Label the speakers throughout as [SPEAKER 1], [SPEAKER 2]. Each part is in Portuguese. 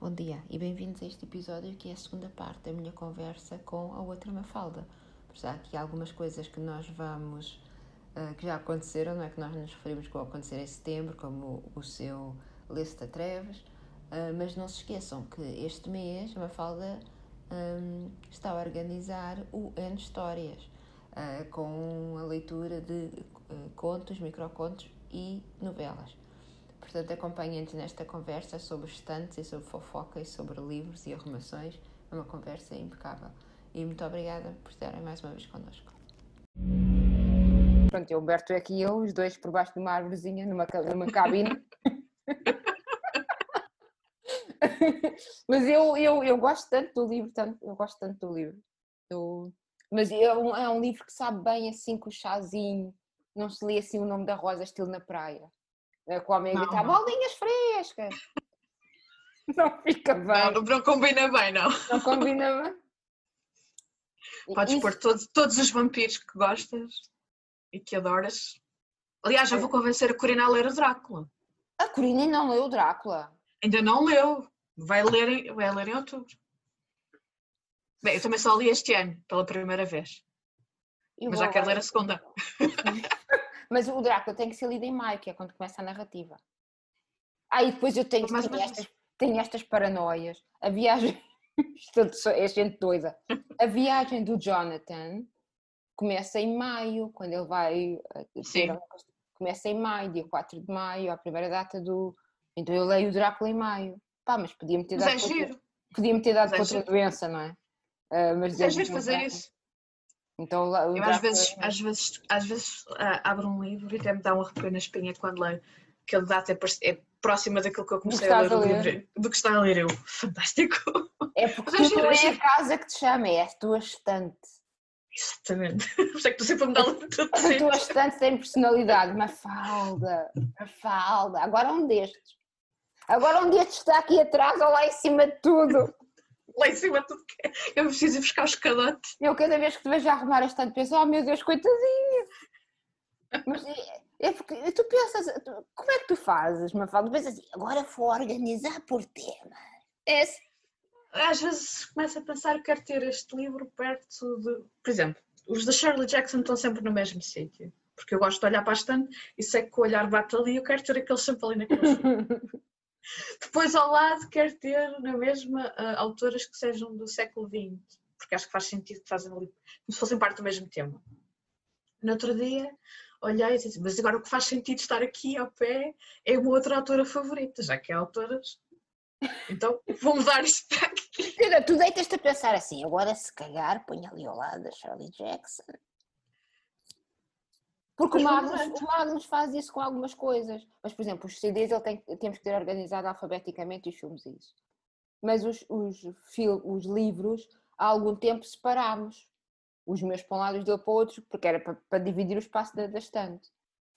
[SPEAKER 1] Bom dia e bem-vindos a este episódio que é a segunda parte da minha conversa com a outra Mafalda. Pois há aqui algumas coisas que nós vamos, uh, que já aconteceram, não é? Que nós nos referimos com acontecer em setembro, como o, o seu Lesta Treves, uh, mas não se esqueçam que este mês a Mafalda um, está a organizar o N Histórias, uh, com a leitura de contos, microcontos e novelas. Portanto, acompanhem-nos nesta conversa sobre estantes e sobre fofoca e sobre livros e arrumações. É uma conversa impecável. E muito obrigada por estarem mais uma vez connosco.
[SPEAKER 2] Pronto, o Humberto é aqui e eu, os dois por baixo de uma árvorezinha, numa, numa cabine. mas eu, eu, eu gosto tanto do livro, tanto, eu gosto tanto do livro. Eu, mas é um, é um livro que sabe bem assim com o chazinho, não se lê assim o nome da rosa estilo na praia. É com a amiga está bolinhas frescas. Não fica bem.
[SPEAKER 3] Não, não combina bem, não.
[SPEAKER 2] Não combina bem.
[SPEAKER 3] Podes Isso... pôr todos, todos os vampiros que gostas e que adoras. Aliás, já vou convencer a Corina a ler o Drácula.
[SPEAKER 2] A Corina não leu o Drácula.
[SPEAKER 3] Ainda não leu. Vai ler, em, vai ler em outubro. Bem, eu também só li este ano, pela primeira vez. Eu Mas já quero ler a segunda.
[SPEAKER 2] Mas o Drácula tem que ser lido em maio, que é quando começa a narrativa. Ah, e depois eu tenho, mas, tenho, mas... Estas, tenho estas paranoias. A viagem. é gente doida. A viagem do Jonathan começa em maio, quando ele vai. Eh, Sim. Começa em maio, dia 4 de maio, a primeira data do. Então eu leio o Drácula em maio. Pá, mas podia-me ter dado.
[SPEAKER 3] Mas é outra...
[SPEAKER 2] Podia-me ter dado outra doença, não é?
[SPEAKER 3] Uh, mas, mas é giro fazer isso.
[SPEAKER 2] Então,
[SPEAKER 3] eu às vezes, às vezes, às vezes uh, abro um livro e até me dá um arrepio na espinha quando leio, que a data é, é próxima daquilo que eu comecei a ler, o livro, do que está a ler eu. Fantástico!
[SPEAKER 2] É porque tu não é a casa que te chama, é a tua estante.
[SPEAKER 3] Exatamente. Por isso é que tu sempre me dá
[SPEAKER 2] A tua estante tem personalidade, uma falda, uma falda. Agora um destes. Agora um destes está aqui atrás ou lá em cima de tudo
[SPEAKER 3] lá em cima tudo que é. Eu preciso ir buscar os cadotes.
[SPEAKER 2] Eu cada vez que te vejo a arrumar esta penso, oh meu Deus, coitadinha. Mas é, é porque tu pensas, tu, como é que tu fazes, Mafalda? Pensas assim, agora vou organizar por tema. É assim.
[SPEAKER 3] Às vezes começo a pensar que quero ter este livro perto de. Por exemplo, os da Shirley Jackson estão sempre no mesmo sítio. Porque eu gosto de olhar para a estante e sei que o olhar bate ali eu quero ter aqueles sempre ali naquele sítio. Depois ao lado quero ter na mesma uh, autoras que sejam do século XX, porque acho que faz sentido que fazem ali, como se fossem parte do mesmo tema. No outro dia olhei e disse, mas agora o que faz sentido estar aqui ao pé é uma outra autora favorita, já que é autoras. Então vou mudar isto para aqui.
[SPEAKER 2] Tu deitas-te a pensar assim, agora se calhar põe ali ao lado a Charlie Jackson porque o Magnus, o Magnus, faz isso com algumas coisas. Mas, por exemplo, os CDs ele tem, temos que ter organizado alfabeticamente os filmes e isso. Mas os, os, os livros, há algum tempo separámos. Os meus para um lado e os dele para o outro, porque era para, para dividir o espaço da, da estante.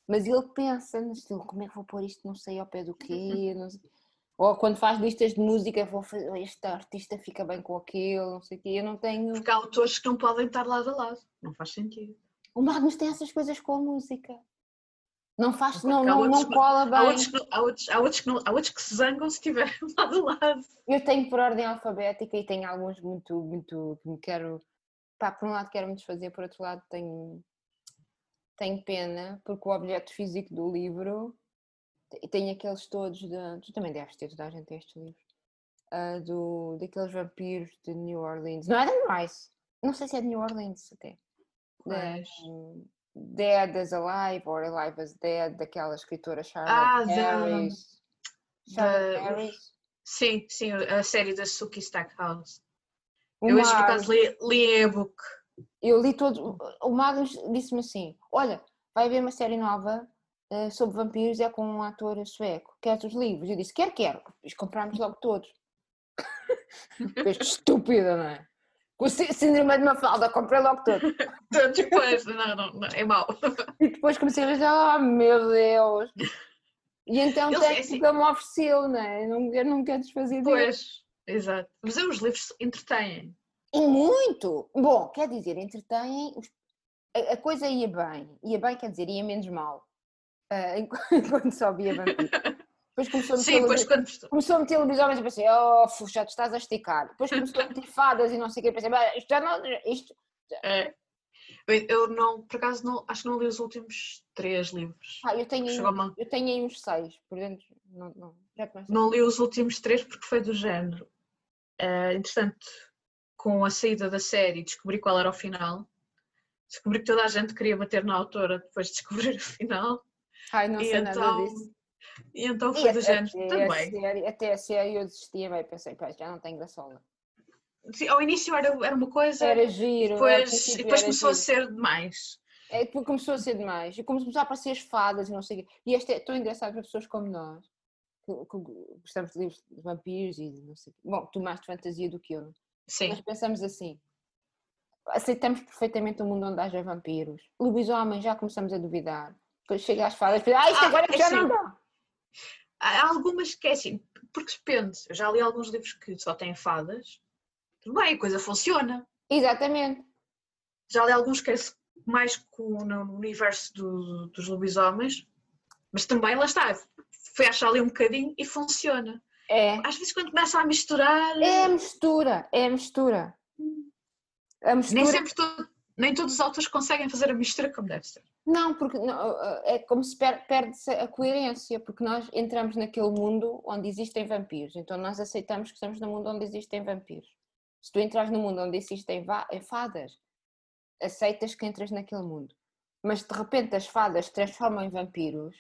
[SPEAKER 2] Mas ele pensa no estilo, como é que vou pôr isto, não sei ao pé do quê, Ou quando faz listas de música, vou fazer, este artista fica bem com aquele, não sei o quê, eu não tenho...
[SPEAKER 3] Porque há autores que não podem estar lado a lado, não faz sentido.
[SPEAKER 2] O Magnus tem essas coisas com a música. Não faz, não, não, não cola bem.
[SPEAKER 3] Há outros, que, há, outros, há, outros que não, há outros que se zangam se estiverem lado a lado.
[SPEAKER 2] Eu tenho por ordem alfabética e tenho alguns muito, muito que me quero. Pá, por um lado quero me desfazer, por outro lado tenho, tenho pena, porque o objeto físico do livro tem aqueles todos de. Tu também deves ter, toda a gente tem estes livros. Uh, do, daqueles vampiros de New Orleans. Não é da Rice. Não sei se é de New Orleans até. Mas... Dead as Alive or Alive as Dead, daquela escritora Charlotte ah, Harris.
[SPEAKER 3] Charlotte da, Harris. Sim, sim, a série da Suki Stackhouse. Uma, eu hoje por acaso li, li e-book.
[SPEAKER 2] Eu li todo. O Magnus disse-me assim: Olha, vai haver uma série nova uh, sobre vampiros, é com um ator sueco. Queres os livros? Eu disse: Quero, quero. Depois comprámos logo todos. Estúpida, não é? O síndrome de Mafalda, comprei logo tudo.
[SPEAKER 3] depois, não, não, não, é mau.
[SPEAKER 2] E depois comecei a pensar, oh meu Deus. E então o técnico assim, me ofereceu, não é? Não, eu não quero desfazer
[SPEAKER 3] disso. Pois, exato. Mas os livros entretêm.
[SPEAKER 2] E muito! Bom, quer dizer, entretêm, a, a, coisa ia bem. Ia bem, quer dizer, ia menos mal. Uh, enquanto só via vampiro. Depois começou a meter,
[SPEAKER 3] Sim, depois quando.
[SPEAKER 2] começou a meter lobisomens e pensei, oh, já te estás a esticar. Depois começou a meter fadas e não sei o que, pensei, "Bem, isto já não. Isto...
[SPEAKER 3] É. Eu não, por acaso, não, acho que não li os últimos três livros.
[SPEAKER 2] Ah, eu tenho, aí-
[SPEAKER 3] uma-
[SPEAKER 2] eu tenho aí uns seis, por dentro. Não, não, já.
[SPEAKER 3] Não li os últimos três porque foi do género. Eh, entretanto, com a saída da série, descobri qual era o final. Descobri que toda a gente queria bater na autora depois de descobrir o final.
[SPEAKER 2] Ai, não
[SPEAKER 3] e,
[SPEAKER 2] sei nada
[SPEAKER 3] então,
[SPEAKER 2] disso.
[SPEAKER 3] E então
[SPEAKER 2] E
[SPEAKER 3] foi do
[SPEAKER 2] até,
[SPEAKER 3] género
[SPEAKER 2] até, a
[SPEAKER 3] também.
[SPEAKER 2] série, até a série eu desistia, bem, pensei, pá, já não tem graçola.
[SPEAKER 3] Sim, Ao início era, era uma coisa,
[SPEAKER 2] Era giro,
[SPEAKER 3] depois,
[SPEAKER 2] princípio
[SPEAKER 3] e depois
[SPEAKER 2] era
[SPEAKER 3] começou a
[SPEAKER 2] giro.
[SPEAKER 3] ser demais.
[SPEAKER 2] É, depois começou a ser demais. E começou a aparecer as fadas e não sei o quê. E este é tão engraçado para pessoas como nós, que, que gostamos de livros de vampiros e não sei o quê. Bom, tu mais de fantasia do que eu, não?
[SPEAKER 3] Sim,
[SPEAKER 2] Nós pensamos assim. Aceitamos perfeitamente um mundo onde haja vampiros. Lobisomem, já começamos a duvidar. Depois chega às fadas e ah, isto
[SPEAKER 3] Ah,
[SPEAKER 2] agora
[SPEAKER 3] é
[SPEAKER 2] já
[SPEAKER 3] assim.
[SPEAKER 2] não dá.
[SPEAKER 3] Há algumas que é assim, porque depende. Eu já li alguns livros que só têm fadas. Tudo bem, a coisa funciona.
[SPEAKER 2] Exatamente.
[SPEAKER 3] Já li alguns que é mais com, no universo do- dos lobisomens, mas também lá está. Fecha ali um bocadinho e funciona.
[SPEAKER 2] É.
[SPEAKER 3] Às vezes quando começa a misturar,
[SPEAKER 2] É a mistura, é a mistura. A mistura.
[SPEAKER 3] nem sempre todo- nem todos os autores conseguem fazer a mistura como deve ser.
[SPEAKER 2] Não, porque não, é como se per- perde-se a coerência, porque nós entramos naquele mundo onde existem vampiros, então nós aceitamos que estamos no mundo onde existem vampiros. Se tu entras no mundo onde existem eh, fadas, aceitas que entras naquele mundo. Mas de repente as fadas se transformam em vampiros,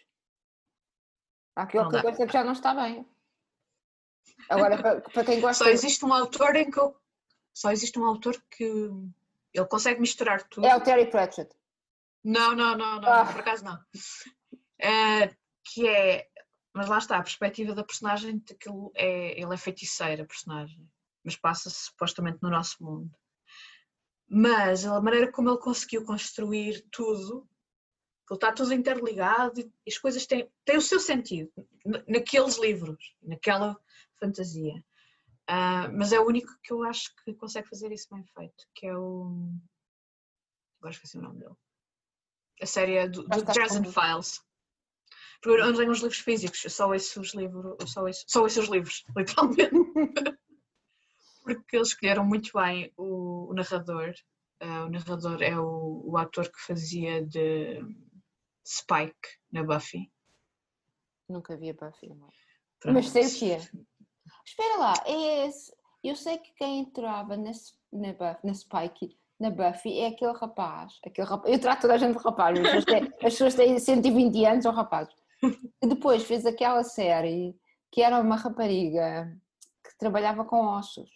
[SPEAKER 2] há aqui
[SPEAKER 3] Não
[SPEAKER 2] qualquer
[SPEAKER 3] dá.
[SPEAKER 2] coisa que já não está bem. Agora, para, para quem gosta.
[SPEAKER 3] Só existe um autor em que eu, só existe um autor que ele consegue misturar tudo.
[SPEAKER 2] É o Terry Pratchett.
[SPEAKER 3] Não, não, não, não,
[SPEAKER 2] Ah.
[SPEAKER 3] por acaso não. Eh, que é, mas lá está, a perspectiva da personagem, daquilo é, ele é feiticeiro, a personagem, mas passa-se supostamente no nosso mundo. Mas a maneira como ele conseguiu construir tudo, ele está tudo interligado e as coisas têm, têm o seu sentido na- naqueles livros, naquela fantasia. Ah, mas é o único que eu acho que consegue fazer isso bem feito, que é o. Agora esqueci o nome dele. A série do, do Dresden
[SPEAKER 2] com-
[SPEAKER 3] Files. Porque eu não tenho os livros físicos, eu só ouço os livros, só ouço, só ouço os livros, literalmente. Porque eles escolheram muito bem o, o narrador. Ah, o narrador é o, o ator que fazia de Spike na Buffy.
[SPEAKER 2] Nunca vi a Buffy. não.
[SPEAKER 3] Pronto.
[SPEAKER 2] Mas sei o que é. Espera lá, é esse. Eu sei que quem entrava S- na, na Spike, na Buffy, é aquele rapaz. Aquele rapaz. Eu trato toda a gente de rapaz, as pessoas têm, as pessoas têm 120 anos, são rapazes. E depois fez aquela série que era uma rapariga que trabalhava com ossos.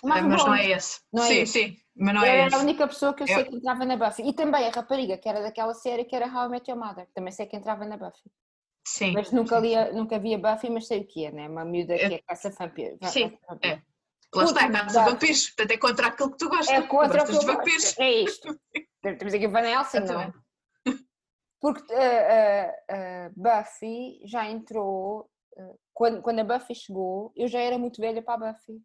[SPEAKER 2] Chamava
[SPEAKER 3] mas não é esse.
[SPEAKER 2] Não é
[SPEAKER 3] sim,
[SPEAKER 2] esse.
[SPEAKER 3] sim, mas não é
[SPEAKER 2] Era a
[SPEAKER 3] esse.
[SPEAKER 2] única pessoa que eu
[SPEAKER 3] Eu-
[SPEAKER 2] sei que entrava na Buffy. E também a rapariga que era daquela série que era How I Met Your Mother, também sei que entrava na Buffy.
[SPEAKER 3] Sim.
[SPEAKER 2] Mas nunca, lia, nunca via Buffy, mas sei o que é, né? Uma miúda que
[SPEAKER 3] Eu-
[SPEAKER 2] é caça-vampiro. va-
[SPEAKER 3] Sim,
[SPEAKER 2] caça-vampiro.
[SPEAKER 3] Lá está, é
[SPEAKER 2] Puta,
[SPEAKER 3] caso de
[SPEAKER 2] dá.
[SPEAKER 3] vampiros. Portanto, é contra aquilo que tu gostas.
[SPEAKER 2] É contra o
[SPEAKER 3] tu
[SPEAKER 2] que
[SPEAKER 3] gostas vampiros.
[SPEAKER 2] gosto. É isto. Temos aqui o Van Helsing, não é? Porque uh, Buffy já entrou. quando, quando a Buffy chegou, eu já era muito velha para a Buffy.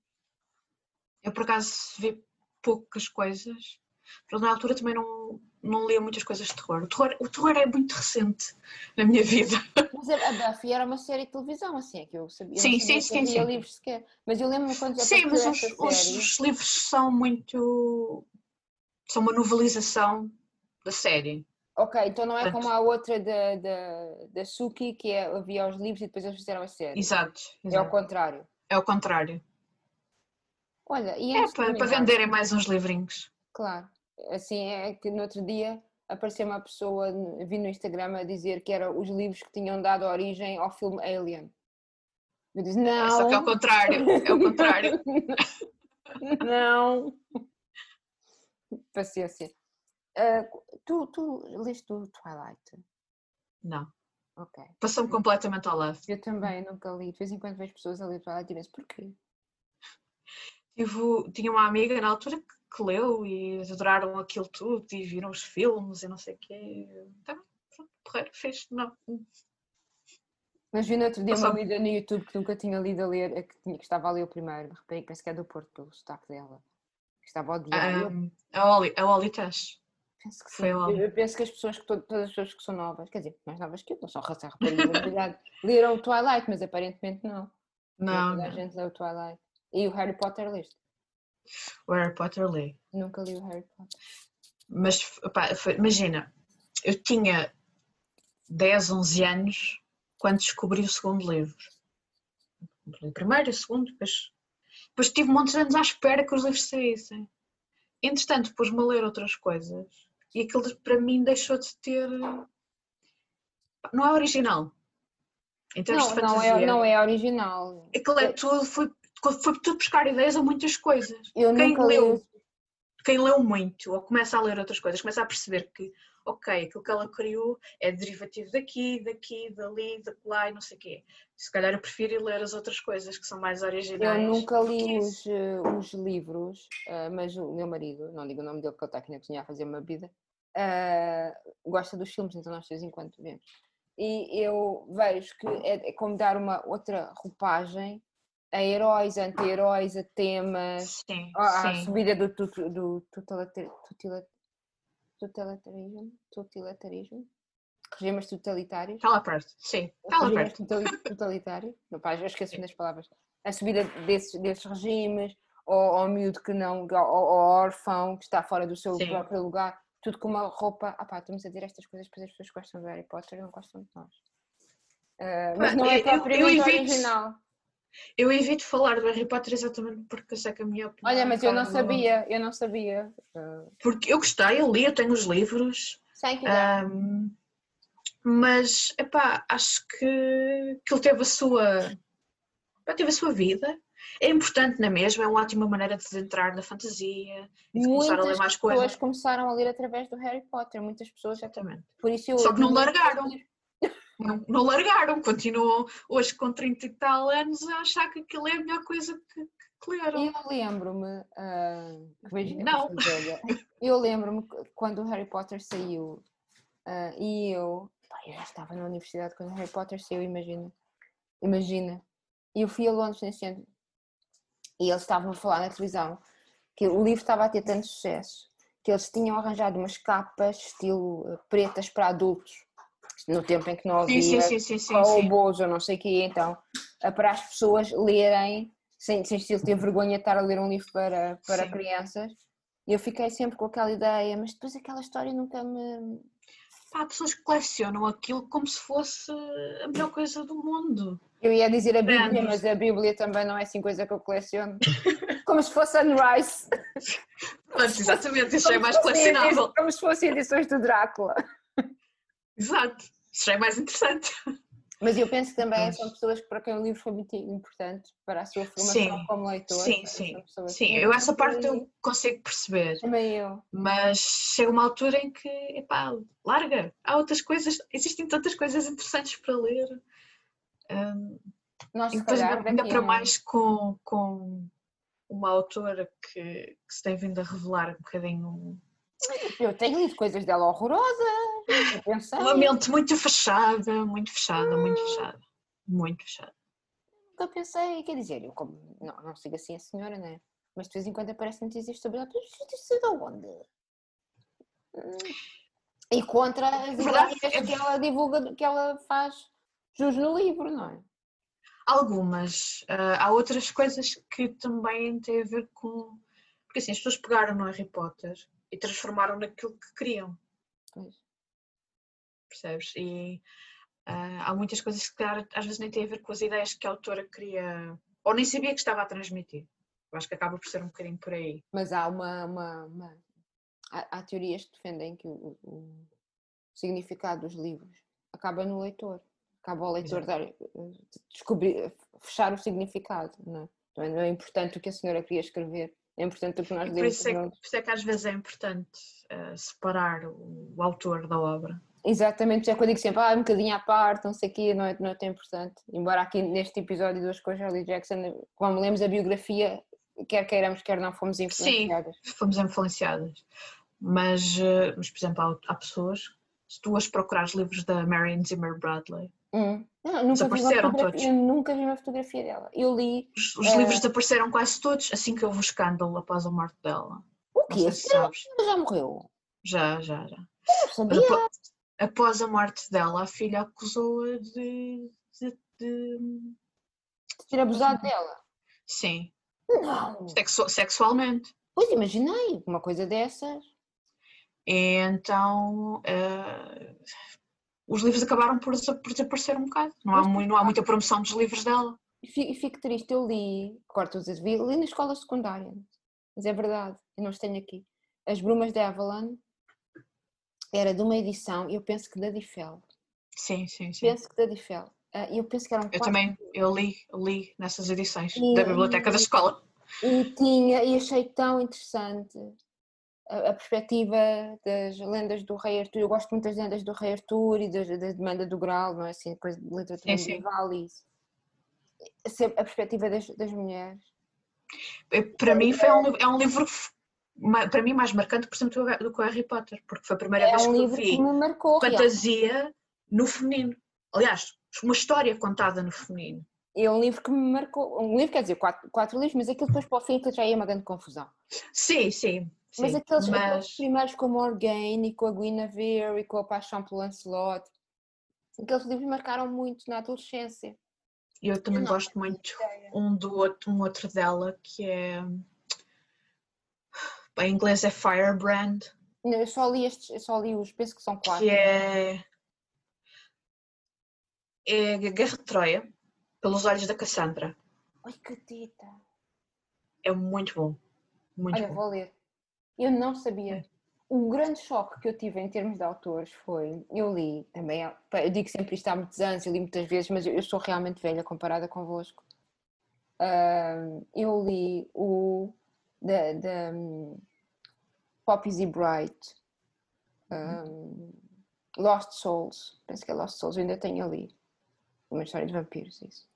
[SPEAKER 3] Eu, por acaso, vi poucas coisas. Mas na altura também não, não lia muitas coisas de terror. O, terror. o terror é muito recente na minha vida.
[SPEAKER 2] Mas a, Buffy era uma série de televisão, assim, é que eu sabia.
[SPEAKER 3] Sim,
[SPEAKER 2] sabia
[SPEAKER 3] sim, sim, sim.
[SPEAKER 2] livros sequer. Mas eu lembro-me quando
[SPEAKER 3] Sim, mas os, os- os livros são muito. são uma novelização da série.
[SPEAKER 2] Ok, então não é
[SPEAKER 3] Portanto-
[SPEAKER 2] como a outra da, da, da Suki, que é, havia os livros e depois eles fizeram a série.
[SPEAKER 3] Exato.
[SPEAKER 2] É ao
[SPEAKER 3] exato.
[SPEAKER 2] contrário.
[SPEAKER 3] É o contrário.
[SPEAKER 2] Olha, e
[SPEAKER 3] É para, para venderem mais uns livrinhos.
[SPEAKER 2] Claro. Assim é que no outro dia apareceu uma pessoa, vi no Instagram a dizer que eram os livros que tinham dado origem ao filme Alien. Eu disse, não.
[SPEAKER 3] Só que é o contrário. É o contrário.
[SPEAKER 2] não. Paciência. Ah, tu, tu leste o Twilight?
[SPEAKER 3] Não.
[SPEAKER 2] Ok.
[SPEAKER 3] Passou-me completamente ao lado.
[SPEAKER 2] Eu também nunca li. De vez em quando vejo pessoas a ler Twilight e penso, porquê?
[SPEAKER 3] Tive, tinha uma amiga na altura que, que leu e adoraram aquilo tudo e viram os filmes e não sei o quê. Então, pronto, porreiro, fez. Não.
[SPEAKER 2] Mas vi no outro dia uma
[SPEAKER 3] Passou-
[SPEAKER 2] lida no YouTube que nunca tinha lido a ler, a que, tinha, que estava a ler o primeiro, rapariga, parece que é do Porto, pelo sotaque dela. Que estava a odiar.
[SPEAKER 3] Um, a Oli, a Oli Tash.
[SPEAKER 2] Penso que sim.
[SPEAKER 3] Foi
[SPEAKER 2] Eu,
[SPEAKER 3] logo.
[SPEAKER 2] eu penso que as pessoas que to- todas as pessoas que são novas, quer dizer, mais novas que eu, não são raça verdade, leram o Twilight, mas aparentemente não.
[SPEAKER 3] Não,
[SPEAKER 2] toda a gente leu o Twilight. E o Harry Potter leste?
[SPEAKER 3] O Harry Potter li.
[SPEAKER 2] Nunca li o Harry Potter.
[SPEAKER 3] Mas foi- imagina, eu tinha 10, 11 anos quando descobri o segundo livro. Li o primeiro o segundo, depois, depois tive muitos anos à espera que os livros saíssem. Entretanto, pus-me a ler outras coisas e aquilo para mim deixou de ter. Não é original. Em termos
[SPEAKER 2] Não,
[SPEAKER 3] de
[SPEAKER 2] não
[SPEAKER 3] fantasia.
[SPEAKER 2] é, não é original.
[SPEAKER 3] Aquilo é tudo, foi, foi tudo buscar ideias a muitas coisas.
[SPEAKER 2] Eu
[SPEAKER 3] Quem
[SPEAKER 2] nunca li.
[SPEAKER 3] leu, quem leu muito ou começa a ler outras coisas, começa a perceber que, ok, aquilo que ela criou é derivativo daqui, daqui, dali, da lá e não sei o quê. Se calhar eu prefiro ir ler as outras coisas que são mais
[SPEAKER 2] Eu
[SPEAKER 3] originais.
[SPEAKER 2] nunca
[SPEAKER 3] do que
[SPEAKER 2] li os, eh, os livros, eh, mas o meu marido, não digo o nome dele porque ele está aqui na cozinha a fazer uma vida, eh, gosta dos filmes, então nós de vez em quando vemos. E eu vejo que é, é como dar uma outra roupagem a heróis, a anti-heróis, a temas,
[SPEAKER 3] Sim, sim.
[SPEAKER 2] subida do, do tutela- totalitarismo, totalitarismo, regimes totalitários.
[SPEAKER 3] Está perto, sim, está
[SPEAKER 2] Regimes
[SPEAKER 3] perto.
[SPEAKER 2] totali- totalitários, não, pá, eu esqueço-me das palavras, a subida desses, desses regimes, ou ao miúdo que não, ao, ao órfão que está fora do seu
[SPEAKER 3] Sim.
[SPEAKER 2] próprio lugar, tudo com uma roupa, ah pá, estamos a dizer estas coisas para as pessoas que gostam de Harry Potter e não gostam de nós. Ah, mas não é
[SPEAKER 3] eu- eu- eu
[SPEAKER 2] propriamente
[SPEAKER 3] evito-
[SPEAKER 2] original.
[SPEAKER 3] Eu evito falar do Harry Potter exatamente porque eu sei que a minha opinião.
[SPEAKER 2] Olha,
[SPEAKER 3] é um
[SPEAKER 2] mas eu não sabia, eu não sabia. Ah,
[SPEAKER 3] Porque eu gostei, eu li, eu tenho os livros.
[SPEAKER 2] sem que
[SPEAKER 3] Ahm, mas, epá, acho que, que ele teve a sua epá, teve a sua vida. É importante na mesma, é uma ótima maneira de entrar na fantasia e de começar a ler
[SPEAKER 2] muitas
[SPEAKER 3] mais
[SPEAKER 2] pessoas
[SPEAKER 3] coisas.
[SPEAKER 2] começaram a ler através do Harry Potter, muitas pessoas
[SPEAKER 3] Exatamente.
[SPEAKER 2] por isso eu
[SPEAKER 3] Só que não largaram. Não, não largaram, continuam hoje com 30 e tal anos a achar que aquilo é a melhor coisa que, que leram.
[SPEAKER 2] Eu lembro-me, vejo
[SPEAKER 3] Não.
[SPEAKER 2] eu lembro-me quando o Harry Potter saiu ah, e eu, pá, eu já estava na universidade quando o Harry Potter saiu, imagina, imagina, e eu fui a Londres nesse ano e eles estavam a falar na televisão que o livro estava a ter tanto sucesso que eles tinham arranjado umas capas estilo ah, pretas para adultos no tempo em que não havia
[SPEAKER 3] sim, sim, sim, sim,
[SPEAKER 2] robôs ou não sei o quê, então, para as pessoas lerem sem, sem estilo ter vergonha de estar a ler um livro para, para
[SPEAKER 3] Sim.
[SPEAKER 2] crianças. E eu fiquei sempre com aquela ideia, mas depois aquela história nunca me.
[SPEAKER 3] Pá, há pessoas que colecionam aquilo como se fosse a melhor coisa do mundo.
[SPEAKER 2] Eu ia dizer a Bíblia,
[SPEAKER 3] Grandes.
[SPEAKER 2] mas a Bíblia também não é assim coisa que eu coleciono. Como se fosse Sunrise.
[SPEAKER 3] Pronto, exatamente, isso é mais colecionável.
[SPEAKER 2] Como se fossem edições do Drácula.
[SPEAKER 3] Exato, isso já é mais interessante.
[SPEAKER 2] Mas eu penso que também
[SPEAKER 3] Pois.
[SPEAKER 2] são pessoas para quem o livro foi muito importante para a sua formação
[SPEAKER 3] Sim,
[SPEAKER 2] como leitor.
[SPEAKER 3] Sim,
[SPEAKER 2] São
[SPEAKER 3] sim, sim. Eu essa parte eu consigo perceber.
[SPEAKER 2] Também eu.
[SPEAKER 3] Mas chega uma altura em que, epá, larga. Há outras coisas, existem tantas coisas interessantes para ler. Hum,
[SPEAKER 2] Nós,
[SPEAKER 3] e depois
[SPEAKER 2] calhar,
[SPEAKER 3] ainda para mais com, com uma autora que, que se tem vindo a revelar um bocadinho.
[SPEAKER 2] Eu tenho lido coisas dela horrorosas. Eu pensei,
[SPEAKER 3] Uma mente muito fechada, muito fechada, muito fechada. Muito fechada.
[SPEAKER 2] nunca pensei, quer dizer, eu como, não, não sigo assim a senhora, né? Mas de vez em quando aparecem notícias sobre ela, "Isto isso é de onde? E contra as
[SPEAKER 3] Verdade,
[SPEAKER 2] ideias
[SPEAKER 3] é-
[SPEAKER 2] que ela divulga, que ela faz jus no livro, não é?
[SPEAKER 3] Algumas. Ah, há outras coisas que também têm a ver com. Porque assim, as pessoas pegaram no Harry Potter e transformaram naquilo que queriam.
[SPEAKER 2] Pois.
[SPEAKER 3] Percebes? E ah, há muitas coisas que calhar, às vezes nem têm a ver com as ideias que a autora queria, ou nem sabia que estava a transmitir. Eu acho que acaba por ser um bocadinho por aí.
[SPEAKER 2] Mas há uma. uma, uma- há, há teorias que defendem que o, o significado dos livros acaba no leitor. Acaba o leitor dar, eh, descobrir, fechar o significado, não é? Então não é importante o que a senhora queria escrever, é importante o que nós
[SPEAKER 3] E por isso, é, que- por isso é que às vezes é importante ah, separar o, o autor da obra.
[SPEAKER 2] Exatamente, é que eu digo sempre, ah, um bocadinho à parte, não sei o quê, não é, não é tão importante. Embora aqui neste episódio dos com a Shirley Jackson, quando lemos a biografia, quer queiramos, quer não, fomos influenciadas.
[SPEAKER 3] Fomos influenciadas. Mas, ah, mas por exemplo, há, há pessoas, se tu as procurares livros da Marion Zimmer Bradley,
[SPEAKER 2] Hum. Não, nunca vi
[SPEAKER 3] Desapareceram
[SPEAKER 2] fotografia, eu nunca vi uma fotografia dela. Eu li.
[SPEAKER 3] os, os
[SPEAKER 2] É.
[SPEAKER 3] livros desapareceram quase todos assim que houve o escândalo após a morte dela.
[SPEAKER 2] O
[SPEAKER 3] Não
[SPEAKER 2] quê?
[SPEAKER 3] sei se
[SPEAKER 2] Ela
[SPEAKER 3] sabes.
[SPEAKER 2] já morreu.
[SPEAKER 3] Já, já, já.
[SPEAKER 2] Eu sabia.
[SPEAKER 3] Apo- Após a morte dela, a filha acusou-a de, de, de-
[SPEAKER 2] Ter abusado dela.
[SPEAKER 3] Sim,
[SPEAKER 2] Não.
[SPEAKER 3] sexu- sexualmente.
[SPEAKER 2] Pois imaginei, uma coisa dessas.
[SPEAKER 3] E então eh, os livros acabaram por, por desaparecer um bocado. Não há, não há muita promoção dos livros dela.
[SPEAKER 2] E fi- e fico triste, eu li, corto os li na escola secundária, mas é verdade, eu não os tenho aqui. As Brumas de Avalon era de uma edição, eu penso que da Difel.
[SPEAKER 3] Sim, sim, sim.
[SPEAKER 2] Penso que da Difel. Ah, Eu penso que eram
[SPEAKER 3] Eu também, eu li, li nessas edições
[SPEAKER 2] E-
[SPEAKER 3] da biblioteca da escola.
[SPEAKER 2] E tinha, e achei tão interessante a, a perspectiva das lendas do rei Artur. Eu gosto muito das lendas do rei Artur e das- da, demanda do Graal, não é assim, coisa de literatura
[SPEAKER 3] Sim,
[SPEAKER 2] medieval e isso. Sempre A perspectiva das, das mulheres.
[SPEAKER 3] Para mim foi um, livro- é um livro para mim mais marcante por exemplo, do que o Harry Potter, porque foi a primeira
[SPEAKER 2] É
[SPEAKER 3] vez
[SPEAKER 2] um
[SPEAKER 3] que eu
[SPEAKER 2] livro
[SPEAKER 3] vi
[SPEAKER 2] que me marcou. realmente.
[SPEAKER 3] fantasia no feminino. Aliás, uma história contada no feminino.
[SPEAKER 2] É um livro que me marcou. Um livro, quer dizer, quatro, quatro livros, mas aquilo depois para o fim aquilo já ia uma grande confusão.
[SPEAKER 3] Sim, sim. sim.
[SPEAKER 2] mas aqueles, aqueles
[SPEAKER 3] mas-
[SPEAKER 2] primeiros com a Morgane e com a Guinevere e com a Paixão pelo Lancelot, aqueles livros marcaram muito na adolescência.
[SPEAKER 3] eu também
[SPEAKER 2] não
[SPEAKER 3] gosto muito um do outro, um outro dela que é em inglês é Firebrand,
[SPEAKER 2] Não, Eu só li estes, eu só li os, penso que são quatro.
[SPEAKER 3] que é é Guerra de Troia pelos olhos da Cassandra.
[SPEAKER 2] Ai, que tita!
[SPEAKER 3] É muito bom. Muito
[SPEAKER 2] Olha,
[SPEAKER 3] bom.
[SPEAKER 2] vou ler. Eu não sabia. O grande choque que eu tive em termos de autores foi, eu li também, eu digo sempre isto há muitos anos, eu li muitas vezes, mas eu, sou realmente velha comparada convosco. Ahm, eu li o da, da Poppies e Bright, ahm, Lost Souls, penso que é Lost Souls, eu ainda tenho ali. Uma história de vampiros, isso.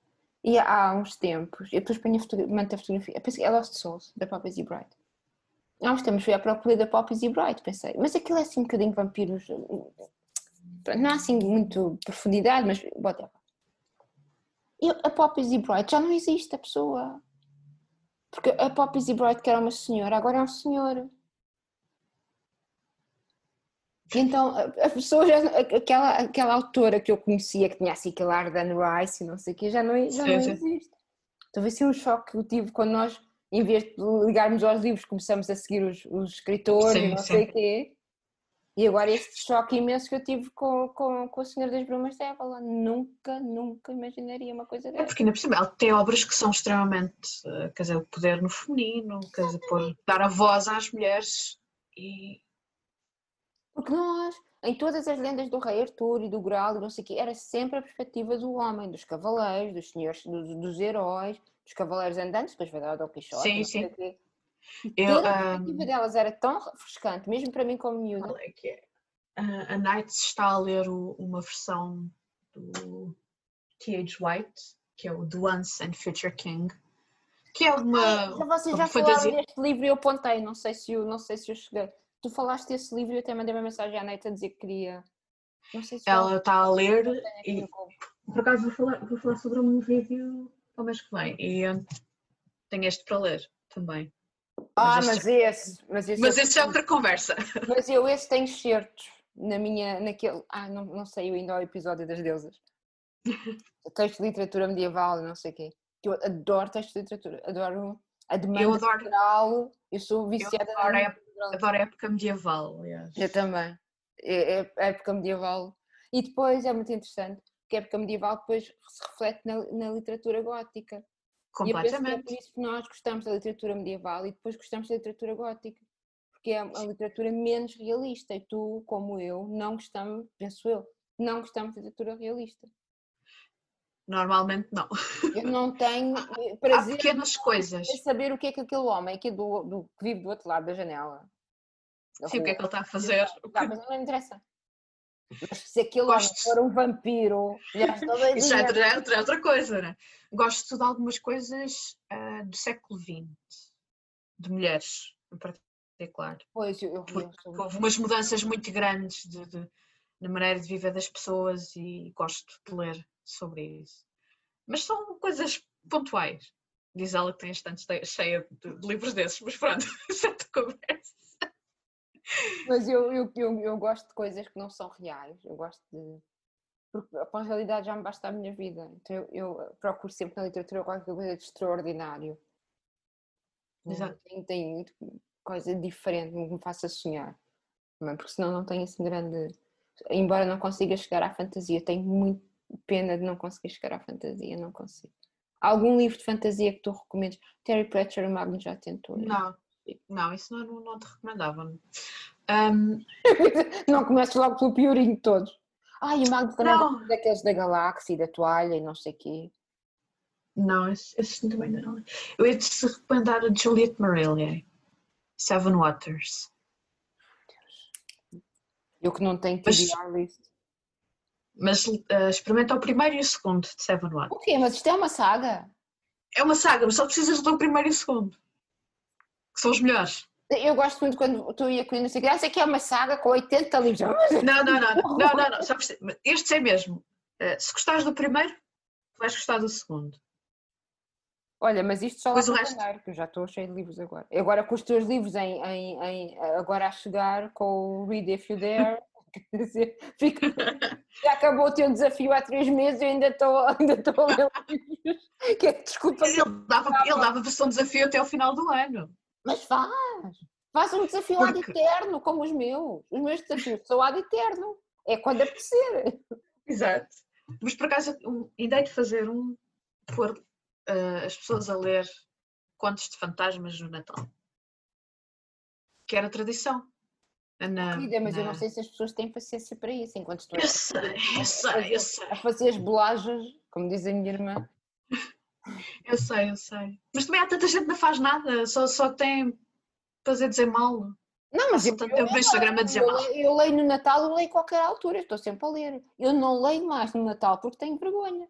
[SPEAKER 2] E há uns tempos, eu depois ponho a manto a fotografia, penso que é Lost Souls, da Poppies e Bright. Há uns tempos fui à procura da Poppies e Bright, pensei, mas aquilo é assim um bocadinho vampiros, não há assim muito profundidade, mas whatever. E a Poppies e Bright já não existe a pessoa. Porque a Poppies e Bright, que era uma senhora, agora é um senhor. E então a, pessoa já, aquela, aquela autora que eu conhecia, que tinha assim aquele ar de Anne Rice e não sei o quê, já não, já não existe. Talvez seja um choque que eu tive quando nós, em vez de ligarmos aos livros, começamos a seguir os, os escritores e
[SPEAKER 3] Sim,
[SPEAKER 2] não
[SPEAKER 3] sim.
[SPEAKER 2] sei o quê. E agora este choque imenso que eu tive com, com, com a Senhora das Brumas de Avalon. Nunca, nunca imaginaria uma coisa
[SPEAKER 3] É
[SPEAKER 2] dessa.
[SPEAKER 3] porque ainda por tem obras que são extremamente, eh, quer dizer, o poder no feminino, quer dizer, pôr- dar a voz às mulheres e
[SPEAKER 2] Porque nós, em todas as lendas do rei Arthur e do Graal e não sei o quê, era sempre a perspectiva do homem, dos cavaleiros, dos senhores, dos, dos heróis, dos cavaleiros andantes, depois vai dar ao Dom Quixote,
[SPEAKER 3] Sim, sim.
[SPEAKER 2] o quê.
[SPEAKER 3] eu,
[SPEAKER 2] Toda a
[SPEAKER 3] ah,
[SPEAKER 2] perspectiva delas era tão refrescante, mesmo para mim como miúda.
[SPEAKER 3] é é? Ah, a Night está a ler o- uma versão do T.H. White, que é o The Once and Future King, que é uma,
[SPEAKER 2] já vocês já falaram deste livro e eu apontei, não sei se eu, não sei se eu cheguei. Tu falaste desse livro e eu até mandei uma mensagem à Neita a dizer que queria. Não sei se
[SPEAKER 3] Ela está a ler e por acaso vou falar, vou falar sobre um vídeo ao mês que vem e eu tenho este para ler também.
[SPEAKER 2] Ah,
[SPEAKER 3] este-
[SPEAKER 2] mas esse, mas esse,
[SPEAKER 3] Mas
[SPEAKER 2] eu-
[SPEAKER 3] esse é outra conversa.
[SPEAKER 2] Mas eu esse tenho certos na minha, naquele, ah, não, não sei eu ainda ao episódio das deusas. Texto de literatura medieval não sei o quê. Que Eu adoro texto de literatura, adoro a demanda
[SPEAKER 3] Eu adoro,
[SPEAKER 2] cultural, eu sou viciada na
[SPEAKER 3] adoro a
[SPEAKER 2] cultural.
[SPEAKER 3] adoro a época medieval, aliás.
[SPEAKER 2] Eu também. É, é a época medieval. E depois é muito interessante, que a época medieval depois se reflete na, na literatura gótica. E eu penso que é por
[SPEAKER 3] Completamente.
[SPEAKER 2] isso que nós gostamos da literatura medieval e depois gostamos da literatura gótica. Porque é a literatura menos realista e tu, como eu, não gostamos, penso eu, não gostamos de literatura realista.
[SPEAKER 3] Normalmente não.
[SPEAKER 2] Eu não tenho eh,
[SPEAKER 3] Há
[SPEAKER 2] prazer
[SPEAKER 3] pequenas coisas.
[SPEAKER 2] em saber o que é que aquele homem aqui do, do, que vive do outro lado da janela.
[SPEAKER 3] Sim, o que é que ele está a fazer?
[SPEAKER 2] Mas não me interessa. Mas se aquele
[SPEAKER 3] Gosto.
[SPEAKER 2] for um vampiro, já estou
[SPEAKER 3] Isso já é
[SPEAKER 2] doidinha.
[SPEAKER 3] outra, outra- outra coisa, né? Gosto de algumas coisas ah, do século XX, de mulheres em particular.
[SPEAKER 2] Pois, eu, eu, sou-
[SPEAKER 3] Houve umas mudanças muito grandes de, de- na maneira de viver das pessoas e gosto de ler sobre isso. Mas são coisas pontuais. Diz ela que tem estante cheia de, de livros desses, mas pronto, isso é outra conversa.
[SPEAKER 2] Mas eu, eu, eu, eu gosto de coisas que não são reais. Eu gosto de. Porque para a realidade já me basta a minha vida. Então eu, eu procuro sempre na literatura qualquer coisa de extraordinário.
[SPEAKER 3] Exato.
[SPEAKER 2] Tem, tem coisa diferente que me faça sonhar. Porque senão não tenho assim grande. Embora não consiga chegar à fantasia, tenho muito pena de não conseguir chegar à fantasia. Não consigo. Algum livro de fantasia que tu recomendes? Terry Pratchett, o Magno já tentou. né?
[SPEAKER 3] Não, não, isso não, não te recomendava. Um,
[SPEAKER 2] não começo logo pelo piorinho de todos. Ai, o Magno também
[SPEAKER 3] Não.
[SPEAKER 2] gosta daqueles da galáxia, e da toalha e não sei o quê.
[SPEAKER 3] não, esse, também não. Eu ia te recomendar a Juliette Marillier, Seven Waters.
[SPEAKER 2] Eu que não tenho TBR list.
[SPEAKER 3] Mas eh, experimenta o primeiro e o segundo de Seven Waters.
[SPEAKER 2] O quê? Mas isto é uma saga?
[SPEAKER 3] É uma saga, mas só precisas do primeiro e o segundo. Que são os melhores.
[SPEAKER 2] Eu gosto muito quando tu ia com não sei o quê. Ah, isso aqui é uma saga com 80 livros.
[SPEAKER 3] Não, não, não, não, não, não, não. Só este é mesmo. Eh, se gostares do primeiro, vais gostar do segundo.
[SPEAKER 2] Olha, mas isto só lá
[SPEAKER 3] Pois o
[SPEAKER 2] para janeiro, que eu já estou cheio de livros agora. Agora com os teus livros em, em, em- agora a chegar com o Read If You Dare, quer dizer, fica- já acabou o teu desafio há três meses e ainda estou ainda estou a ler livros. Que, é, desculpa,
[SPEAKER 3] Ele dava, ele dava versão desafio até ao final do ano.
[SPEAKER 2] Mas faz! Faz um desafio ad
[SPEAKER 3] Porque-
[SPEAKER 2] eterno, como os meus. Os meus desafios são ad eterno. É quando apetecer.
[SPEAKER 3] Exato. Mas por acaso, um, ideia de fazer um, pôr eh, as pessoas a ler contos de fantasmas no Natal. Que era tradição. Na,
[SPEAKER 2] Querida, mas eu não
[SPEAKER 3] na-
[SPEAKER 2] sei se as pessoas têm paciência para isso, enquanto estou
[SPEAKER 3] Eu sei, eu sei, eu sei.
[SPEAKER 2] a fazer as bolagens, como diz a minha irmã.
[SPEAKER 3] Eu sei, eu sei. Mas também há tanta gente que não faz nada, só, só tem prazer dizer mal.
[SPEAKER 2] Não, mas eu, eu,
[SPEAKER 3] Instagram a dizer
[SPEAKER 2] eu,
[SPEAKER 3] mal.
[SPEAKER 2] eu leio no Natal, eu leio a qualquer altura, eu estou sempre a ler. Eu não leio mais no Natal porque tenho vergonha.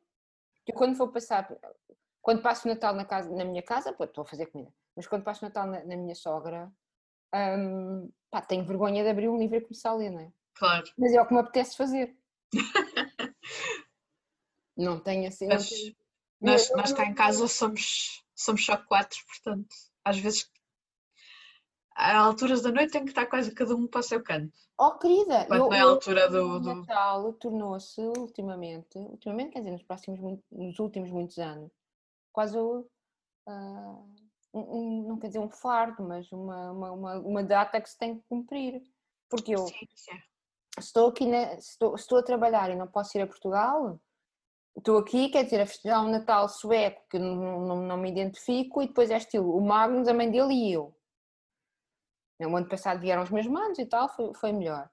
[SPEAKER 2] Eu quando vou passar, quando passo o Natal na, casa, na minha casa, pô, estou a fazer comida, mas quando passo o Natal na, na minha sogra, hum, pá, tenho vergonha de abrir um livro e começar a ler, não é?
[SPEAKER 3] Claro.
[SPEAKER 2] Mas é o que me apetece fazer. Não tenho assim. não
[SPEAKER 3] Mas
[SPEAKER 2] tenho-
[SPEAKER 3] nós, nós cá em casa somos, somos só quatro, portanto, às vezes, a alturas da noite tem que estar quase cada um para o seu canto.
[SPEAKER 2] Oh, querida,
[SPEAKER 3] Quando
[SPEAKER 2] eu,
[SPEAKER 3] é a altura do-
[SPEAKER 2] o
[SPEAKER 3] do-
[SPEAKER 2] Natal tornou-se ultimamente, ultimamente, quer dizer, nos próximos, nos últimos muitos anos, quase ah, um, um- não quer dizer um fardo, mas uma, uma, uma, uma data que se tem que cumprir. Porque eu
[SPEAKER 3] Sim, sim.
[SPEAKER 2] estou aqui, na, estou, estou a trabalhar e não posso ir a Portugal, estou aqui, quer dizer, a festejar um Natal sueco que não, não, não me identifico e depois é estilo o Magnus, a mãe dele e eu. No ano passado vieram os meus manos e tal, foi, foi melhor.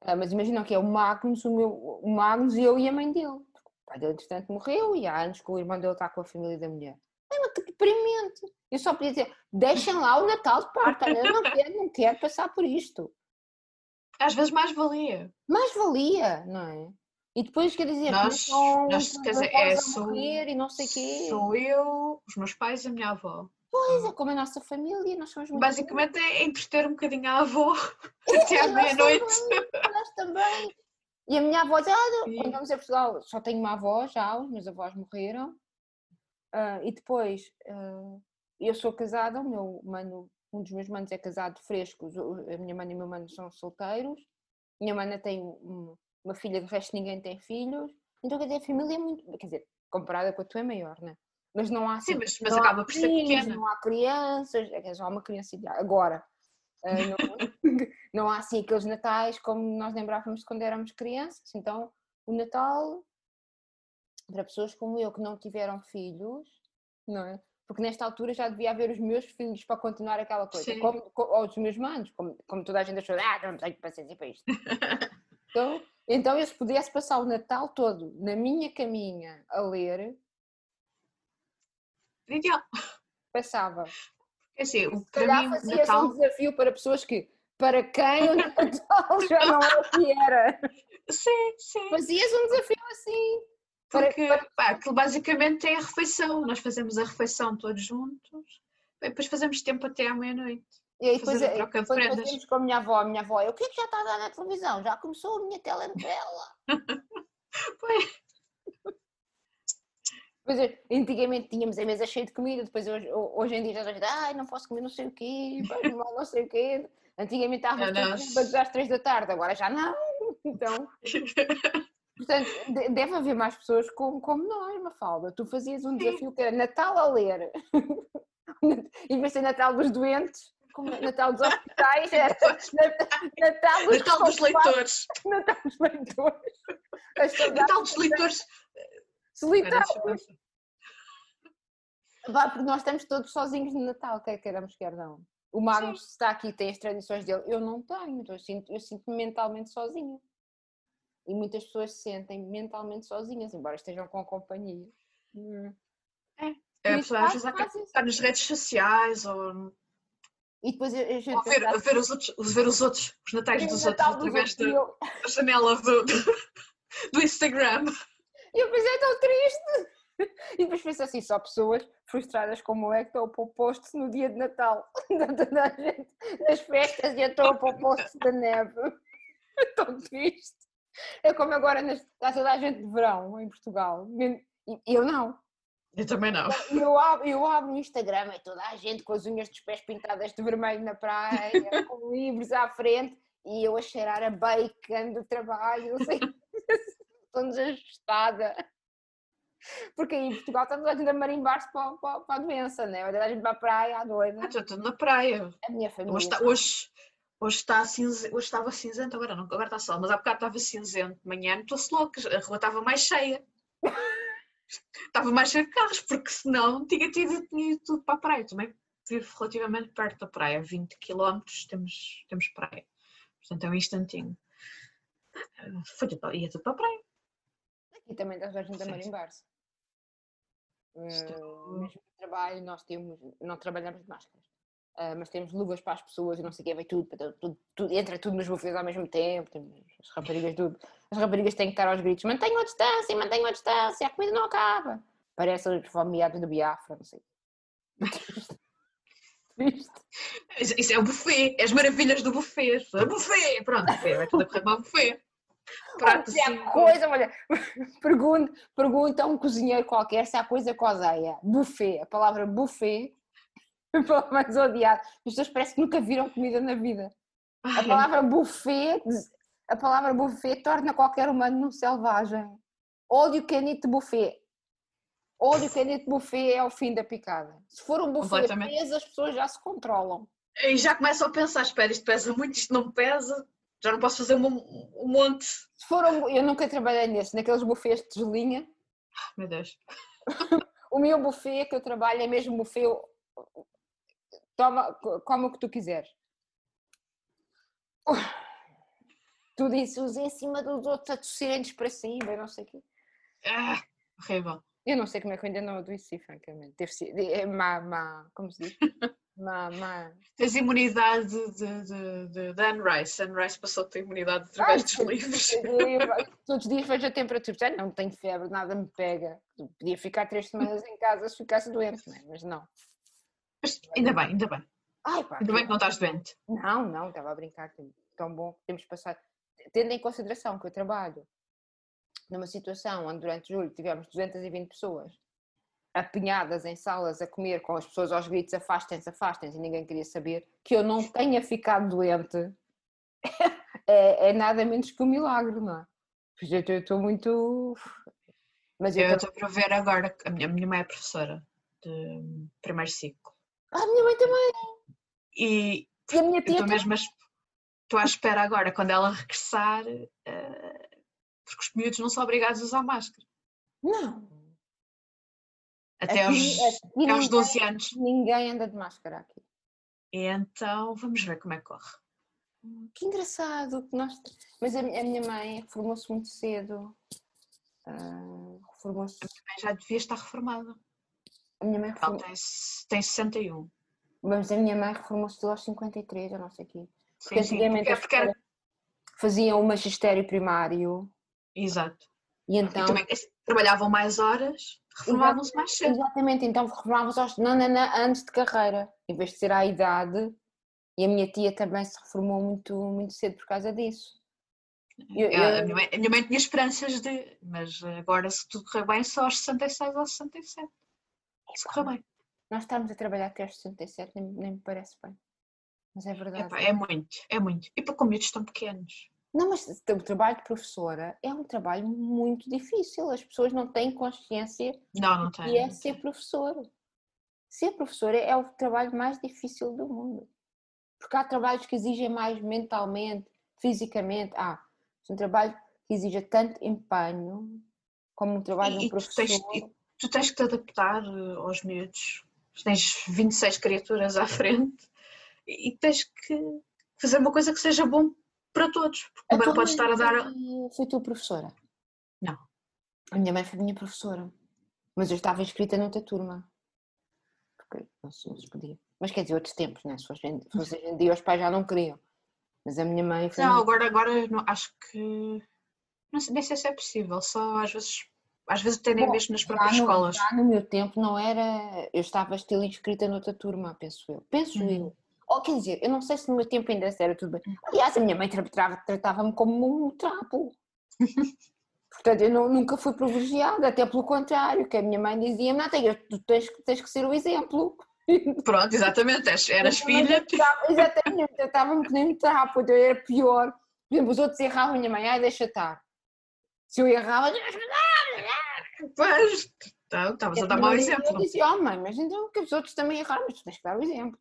[SPEAKER 2] Ah, mas imaginam que é o Magnus, o, meu, o Magnus eu e a mãe dele. Porque O pai dele, entretanto, morreu e há anos que o irmão dele está com a família da mulher. Ai, mas que deprimente! Eu só podia dizer, deixem lá o Natal de parte, eu não quero, não quero passar por isto.
[SPEAKER 3] Às vezes mais valia.
[SPEAKER 2] Mais valia, não é? E depois quer dizer,
[SPEAKER 3] Nós-
[SPEAKER 2] começam
[SPEAKER 3] nós, quer dizer, é, sou-
[SPEAKER 2] morrer e não sei quê.
[SPEAKER 3] Sou eu, os meus pais e a minha avó.
[SPEAKER 2] Pois é, como a nossa família, nós somos muito
[SPEAKER 3] Basicamente é entreter um bocadinho a avó até à meia-noite.
[SPEAKER 2] Nós também. E a minha avó, já,
[SPEAKER 3] Sim.
[SPEAKER 2] quando vamos a Portugal, só tenho uma avó, já, os meus avós morreram. Ah, e depois, ah, eu sou casada, o meu mano, um dos meus manos é casado fresco, a minha mãe e o meu mano são solteiros. Minha mana tem um- uma filha, de resto ninguém tem filhos. Então, quer dizer, a família é muito. Quer dizer, comparada com a tua é maior, né? Mas não há
[SPEAKER 3] Sim,
[SPEAKER 2] assim,
[SPEAKER 3] mas, mas
[SPEAKER 2] há
[SPEAKER 3] acaba por ser pequena.
[SPEAKER 2] Não há crianças, é é só uma criança. Agora, ah, não, não há assim aqueles natais como nós lembrávamos quando éramos crianças. Então, o Natal, para pessoas como eu que não tiveram filhos, não é? Porque nesta altura já devia haver os meus filhos para continuar aquela coisa. Como, co- ou os meus manos, como, como toda a gente achou, ah, não tenho paciência para isto. Então, então, eu se pudesse passar o Natal todo na minha caminha a ler,
[SPEAKER 3] Ideal.
[SPEAKER 2] passava.
[SPEAKER 3] É assim, o-
[SPEAKER 2] Se
[SPEAKER 3] para
[SPEAKER 2] calhar
[SPEAKER 3] mim,
[SPEAKER 2] fazia um
[SPEAKER 3] Natal.
[SPEAKER 2] desafio para pessoas que, para quem o Natal já não é o que era.
[SPEAKER 3] Sim, sim.
[SPEAKER 2] Fazias um desafio assim. para-
[SPEAKER 3] Porque pá, aquilo basicamente é a refeição. Nós fazemos a refeição todos juntos. e Depois fazemos tempo até à meia-noite.
[SPEAKER 2] E aí depois, eh,
[SPEAKER 3] troca de
[SPEAKER 2] depois com a minha avó. A minha avó, o que é que já está a dar na televisão? Já começou a minha telenovela.
[SPEAKER 3] Pois.
[SPEAKER 2] Pois é, antigamente tínhamos a mesa cheia de comida, depois hoje, hoje em dia já gente, ai, não posso comer não sei o quê, mal não sei o quê. Antigamente estávamos todos às três da tarde, agora já não. Então, portanto, de- deve haver mais pessoas como, como nós, Mafalda. Tu fazias um desafio que era Natal a ler. em vez de ser Natal dos doentes, como Natal dos hospitais, era Nat- Natal dos,
[SPEAKER 3] Natal dos leitores.
[SPEAKER 2] Natal dos leitores.
[SPEAKER 3] Natal dos leitores. Pensar.
[SPEAKER 2] Vá, porque nós estamos todos sozinhos no Natal, quer queiramos, quer não. O Magnus está aqui, tem as tradições dele. Eu não tenho, então eu sinto- sinto-me mentalmente sozinha. E muitas pessoas se sentem mentalmente sozinhas, embora estejam com companhia. Hum.
[SPEAKER 3] É, a
[SPEAKER 2] isso
[SPEAKER 3] pessoa às vezes estar nas redes sociais ou,
[SPEAKER 2] E depois eu, eu
[SPEAKER 3] ou ver, ver, os outros, ver os outros, os natais
[SPEAKER 2] "Sim,
[SPEAKER 3] dos outros
[SPEAKER 2] Natal
[SPEAKER 3] através
[SPEAKER 2] outros", e
[SPEAKER 3] da,
[SPEAKER 2] eu-
[SPEAKER 3] da janela do, do Instagram.
[SPEAKER 2] E eu pensei, é tão triste. E depois penso assim, só pessoas frustradas como é que estão a pôr no dia de Natal. Toda a gente nas festas e estou a pôr da neve. É tão triste. É como agora nas, está toda a gente de verão em Portugal. E eu não.
[SPEAKER 3] Eu também não.
[SPEAKER 2] Eu abro, eu abro o Instagram e toda a gente com as unhas dos pés pintadas de vermelho na praia, com livros à frente e eu a cheirar a bacon do trabalho, sei, estou desajustada. Porque aí em Portugal estamos a gente a marimbar-se para, para, para a doença, né? A gente vai a praia à doida.
[SPEAKER 3] Ah, Estou tudo na praia.
[SPEAKER 2] A minha família.
[SPEAKER 3] Hoje, está, hoje, hoje, está cinze, hoje estava cinzento, agora não, agora está sol, mas há bocado estava cinzento de manhã, estou-se louca, a rua estava mais cheia. Estava mais cheia de carros, porque senão tinha tido, tinha ido tudo para a praia. Também vivo relativamente perto da praia, 20 km temos, temos praia. Portanto é um instantinho. Foi tudo, ia tudo para a praia.
[SPEAKER 2] Aqui também está a gente a marimbar-se.
[SPEAKER 3] Estou-
[SPEAKER 2] Eh, mesmo trabalho, nós temos, não trabalhamos de máscaras, ah, mas temos luvas para as pessoas e não sei o que, vai tudo, tudo, tudo, tudo- entra tudo nos bufês ao mesmo tempo, temos as raparigas tudo. As raparigas têm que estar aos gritos, mantenham a distância, mantenham a distância, a comida não acaba. Parece os fomeados do Biafra, não sei. Triste.
[SPEAKER 3] Isso, é o buffet, é as maravilhas do buffet. É buffet, pronto, buffet, vai tudo a correr para o buffet. Prato
[SPEAKER 2] Se há coisa, olha, pergunta, pergunta a um cozinheiro qualquer se há coisa cozeia. Buffet, a palavra buffet, a mais odiada. As pessoas parece que nunca viram comida na vida. A palavra buffet, a palavra buffet torna qualquer humano num selvagem. Can eat buffet. Can eat buffet é o fim da picada. Se for um buffet preso, as pessoas já se controlam.
[SPEAKER 3] E já começam a pensar, espera, isto pesa muito, isto não pesa, já não posso fazer um, um monte.
[SPEAKER 2] Se for um, eu nunca trabalhei nesse, naqueles buffets de gelinha.
[SPEAKER 3] Meu Deus.
[SPEAKER 2] O meu buffet que eu trabalho é mesmo buffet. Toma, come o que tu quiseres. Tudo isso uns em cima dos outros a tossirem para cima, não sei o quê.
[SPEAKER 3] Ah, horrível.
[SPEAKER 2] Eu não sei como é que eu ainda não adoeci, francamente. Deve ser. É má, má, como se diz? Má, má.
[SPEAKER 3] Tens imunidade de, de, de, de Anne Rice. Anne Rice passou a ter imunidade através dos livros.
[SPEAKER 2] Todos os dias vejo a temperatura. Não tenho febre, nada me pega. Podia ficar três semanas em casa se ficasse doente, não é? mas não.
[SPEAKER 3] Mas ainda bem, ainda bem.
[SPEAKER 2] Ai, pá,
[SPEAKER 3] Ainda bem que não estás doente.
[SPEAKER 2] Não, não, estava a brincar. Tão bom. Temos passado. Tendo em consideração que eu trabalho numa situação onde durante julho tivemos 220 pessoas apinhadas em salas a comer com as pessoas aos gritos afastem-se, afastem-se e ninguém queria saber, que eu não tenha ficado doente é, é nada menos que um milagre, não é? Pois eu estou- muito. Mas eu
[SPEAKER 3] estou para ver agora, a minha, a minha mãe é professora de primeiro ciclo.
[SPEAKER 2] Ah, a minha mãe também.
[SPEAKER 3] E
[SPEAKER 2] E a minha tia
[SPEAKER 3] estou mesmo a, es- estou à espera agora, quando ela regressar, eh, porque os miúdos não são obrigados a usar máscara.
[SPEAKER 2] Não.
[SPEAKER 3] Até
[SPEAKER 2] Aqui-
[SPEAKER 3] aos,
[SPEAKER 2] aqui
[SPEAKER 3] até aos
[SPEAKER 2] ninguém-
[SPEAKER 3] 12 anos.
[SPEAKER 2] Ninguém anda de máscara aqui.
[SPEAKER 3] Então vamos ver como é que corre.
[SPEAKER 2] Que engraçado que nós. Mas a, mi- a minha mãe reformou-se muito cedo. Ah, reformou-se.
[SPEAKER 3] Bem, Já devia estar reformada.
[SPEAKER 2] A minha mãe
[SPEAKER 3] Ela
[SPEAKER 2] reformou...
[SPEAKER 3] tem, se- tem 61.
[SPEAKER 2] Mas a minha mãe reformou-se aos 53, eu não sei o quê. Porque
[SPEAKER 3] Sim, sim,
[SPEAKER 2] antigamente
[SPEAKER 3] porque,
[SPEAKER 2] as
[SPEAKER 3] porque era-
[SPEAKER 2] faziam o magistério primário
[SPEAKER 3] Exato.
[SPEAKER 2] e
[SPEAKER 3] E
[SPEAKER 2] então.
[SPEAKER 3] também assim, trabalhavam mais horas, reformavam-se mais cedo.
[SPEAKER 2] Exatamente, então reformavam-se aos... não, não, não, antes de carreira, em vez de ser à idade. E a minha tia também se reformou muito, muito cedo por causa disso. Eu-
[SPEAKER 3] É, A,
[SPEAKER 2] eu-
[SPEAKER 3] minha mãe, a minha mãe tinha esperanças de. Mas agora, se tudo correr bem, só aos 66 ou 67. Se correr bem.
[SPEAKER 2] Nós estamos a trabalhar até aos 67, nem, nem me parece bem. Mas é verdade.
[SPEAKER 3] Epá, é muito, é muito. E para com miúdos tão pequenos.
[SPEAKER 2] Não, mas o trabalho de professora é um trabalho muito difícil. As pessoas não têm consciência
[SPEAKER 3] Não, não
[SPEAKER 2] e
[SPEAKER 3] tem.
[SPEAKER 2] é ser professora. Ser professora é o trabalho mais difícil do mundo. Porque há trabalhos que exigem mais mentalmente, fisicamente. Há um trabalho que exige tanto empenho como um trabalho de
[SPEAKER 3] E-
[SPEAKER 2] um
[SPEAKER 3] e tu
[SPEAKER 2] professor.
[SPEAKER 3] tens- Tu tens que te adaptar eh, aos miúdos. Tens 26 criaturas à frente e tens que fazer uma coisa que seja bom para todos. Porque
[SPEAKER 2] A
[SPEAKER 3] também podes estar a dar.
[SPEAKER 2] foi- tua professora?
[SPEAKER 3] Não.
[SPEAKER 2] A minha mãe foi minha professora. Mas eu estava inscrita noutra turma. Porque não se, não se podia. Mas quer dizer, outros tempos, né? Se fosse hoje em dia, os pais já não queriam. Mas a minha mãe foi.
[SPEAKER 3] Não, agora, agora não- acho que. Não sei, nem sei se é possível. Só às vezes. Às vezes até nem
[SPEAKER 2] Bom,
[SPEAKER 3] mesmo nas próprias
[SPEAKER 2] no,
[SPEAKER 3] escolas.
[SPEAKER 2] já no meu tempo não era. Eu estava estilo inscrita noutra turma, penso eu. Penso
[SPEAKER 3] Uhum.
[SPEAKER 2] eu. Ou quer dizer, eu não sei se no meu tempo ainda era tudo bem. Aliás, a minha mãe tra- tra- tratava-me como um trapo. Portanto, eu não- nunca fui privilegiada, até pelo contrário, que a minha mãe dizia-me, não, tens, tu tens, que- tens que ser o exemplo.
[SPEAKER 3] Pronto, exatamente. Eras filha.
[SPEAKER 2] Exatamente, tratava-me que nem um trapo, então eu era pior. Por exemplo, os outros erravam, a minha mãe, ai, deixa estar. Se eu errava,
[SPEAKER 3] Pois, estavas a dar mau exemplo.
[SPEAKER 2] Eu dizia, oh mãe, mas então que os outros também erraram, mas tu tens que dar o exemplo.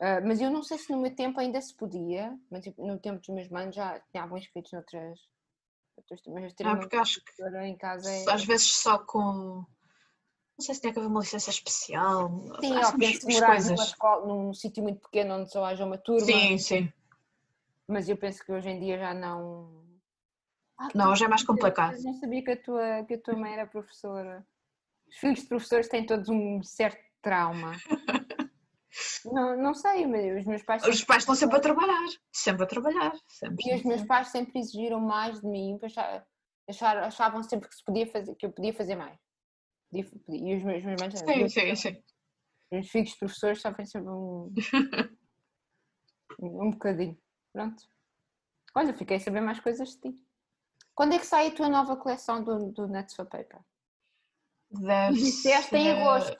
[SPEAKER 2] Ah, mas eu não sei se no meu tempo ainda se podia, mas tipo, no tempo dos meus mães já tinham inscritos noutras. outras turmas. Ter
[SPEAKER 3] Ah, porque acho que
[SPEAKER 2] em casa é.
[SPEAKER 3] às vezes só com. Não sei se tinha que haver uma licença especial.
[SPEAKER 2] Sim, ou penso
[SPEAKER 3] umas
[SPEAKER 2] morar numa
[SPEAKER 3] coisas.
[SPEAKER 2] escola, num sítio muito pequeno onde só haja uma turma.
[SPEAKER 3] Sim, sim.
[SPEAKER 2] Mas eu penso que hoje em dia já não. Ah,
[SPEAKER 3] Não, hoje é mais complicado.
[SPEAKER 2] Eu não sabia que a, tua, que a tua mãe era professora. Os filhos de professores têm todos um certo trauma. não, não sei, mas os meus pais.
[SPEAKER 3] Os pais estão sempre a trabalhar. Sempre a trabalhar. Sempre.
[SPEAKER 2] E os meus pais sempre exigiram mais de mim, porque acha- acharam- achavam sempre que, se podia fazer, que eu podia fazer mais. Podia- podia- E os meus, meus mães,
[SPEAKER 3] Sim, sim, sim.
[SPEAKER 2] os filhos de professores sofrem sempre um, um bocadinho. Pronto. Olha, fiquei a saber mais coisas de ti. Quando é que sai a tua nova coleção do, do Nuts for Paper?
[SPEAKER 3] Deve
[SPEAKER 2] Disseste em agosto.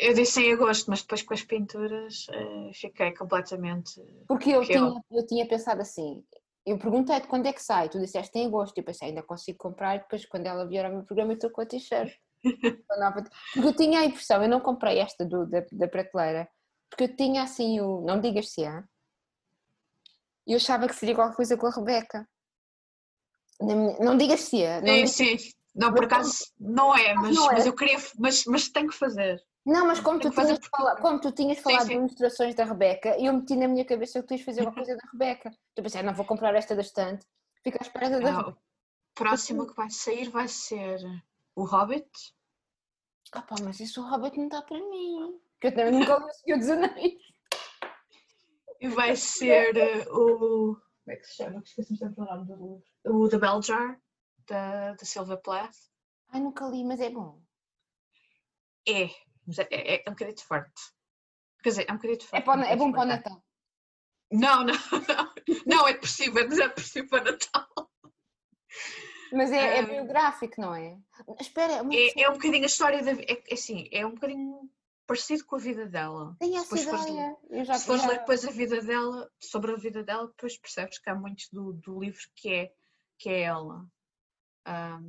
[SPEAKER 3] Eu disse em agosto, mas depois com as pinturas eh, fiquei completamente.
[SPEAKER 2] Porque eu tinha,
[SPEAKER 3] eu-
[SPEAKER 2] eu tinha pensado assim, eu perguntei-te quando é que sai, tu disseste em agosto, eu pensei, ainda consigo comprar, e depois quando ela vier ao meu programa eu estou com a t-shirt. Porque eu tinha a impressão, eu não comprei esta do- da, da prateleira, porque eu tinha assim o, não digas se é, e eu achava que seria qualquer coisa com a Rebeca. Minha- Não digas se é, não,
[SPEAKER 3] Sim,
[SPEAKER 2] digas-
[SPEAKER 3] sim. Não, por acaso não é, mas,
[SPEAKER 2] não é.
[SPEAKER 3] mas eu queria. Mas, mas tenho que fazer.
[SPEAKER 2] não, mas como tu, tinhas falado, como tu tinhas
[SPEAKER 3] Sim,
[SPEAKER 2] falado
[SPEAKER 3] sim.
[SPEAKER 2] de ilustrações da Rebeca, eu meti na minha cabeça que tu ias fazer uma coisa da Rebeca. Eu pensei, não vou comprar esta da estante, fica à espera da
[SPEAKER 3] Ah, o próximo que vai sair vai ser o Hobbit.
[SPEAKER 2] Ah pá, mas isso o Hobbit não dá para mim. Porque eu também nunca li o Senhor dos Anéis.
[SPEAKER 3] E vai ser eh, o. Como é que se chama? Esqueci-me sempre o nome do livro. O The Bell Jar, da, da Silva Plath.
[SPEAKER 2] Ai, nunca li, mas é bom.
[SPEAKER 3] É, mas é, é, é um bocadinho forte. Quer dizer, é um bocadinho
[SPEAKER 2] É,
[SPEAKER 3] forte.
[SPEAKER 2] para, o-
[SPEAKER 3] não
[SPEAKER 2] é bom para o. Natal.
[SPEAKER 3] Não, não, não. Não, é depressivo, é depressivo para Natal.
[SPEAKER 2] Mas é, é biográfico, não é? Espera, é
[SPEAKER 3] É, é um bocadinho a história da. É, é assim, é um bocadinho parecido com a vida dela.
[SPEAKER 2] tem essa
[SPEAKER 3] depois fores
[SPEAKER 2] ideia. Eu já,
[SPEAKER 3] se fores ler depois a vida dela, sobre a vida dela, depois percebes que há muitos do, do livro que é, que é ela.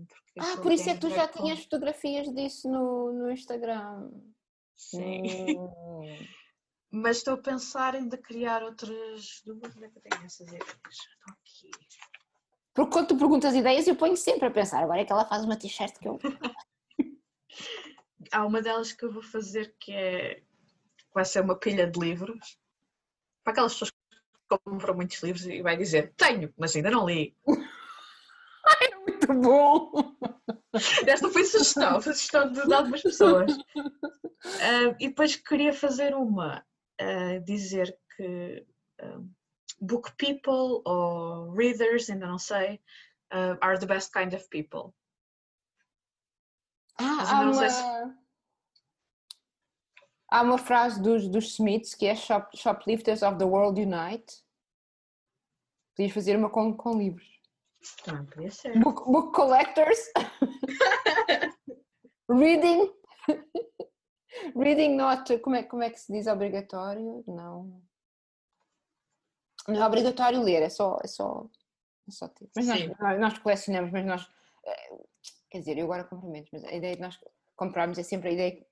[SPEAKER 3] Porque
[SPEAKER 2] Ah, por isso é que tu já
[SPEAKER 3] com-
[SPEAKER 2] tinhas fotografias disso no, no Instagram.
[SPEAKER 3] Sim.
[SPEAKER 2] Hum.
[SPEAKER 3] Mas estou a pensar ainda criar outras. Onde é que eu tenho essas ideias? Estão aqui.
[SPEAKER 2] Porque quando tu perguntas ideias, eu ponho sempre a pensar. Agora é que ela faz uma t-shirt que eu.
[SPEAKER 3] Há uma delas que eu vou fazer que é. vai ser uma pilha de livros. Para aquelas pessoas que compram muitos livros e vai dizer: Tenho, mas ainda não li.
[SPEAKER 2] Muito bom!
[SPEAKER 3] Esta foi sugestão, foi sugestão de, algumas pessoas. Ah, e depois queria fazer uma, ah, dizer que book people ou readers, ainda não sei, ah, are the best kind of people.
[SPEAKER 2] Ah, há
[SPEAKER 3] não sei
[SPEAKER 2] uma...
[SPEAKER 3] se-
[SPEAKER 2] há uma frase dos, dos Smiths que é Shop, Shoplifters of the World Unite. Podias fazer uma com, com livros.
[SPEAKER 3] Podia ser.
[SPEAKER 2] Book, book collectors. Reading. Reading not. Como é, como é que se diz obrigatório? Não. Não é obrigatório ler, é só. É só, é só ter. Mas nós, nós colecionamos, mas nós. eh, Quer dizer, eu agora compro menos, mas a ideia de nós comprarmos é sempre a ideia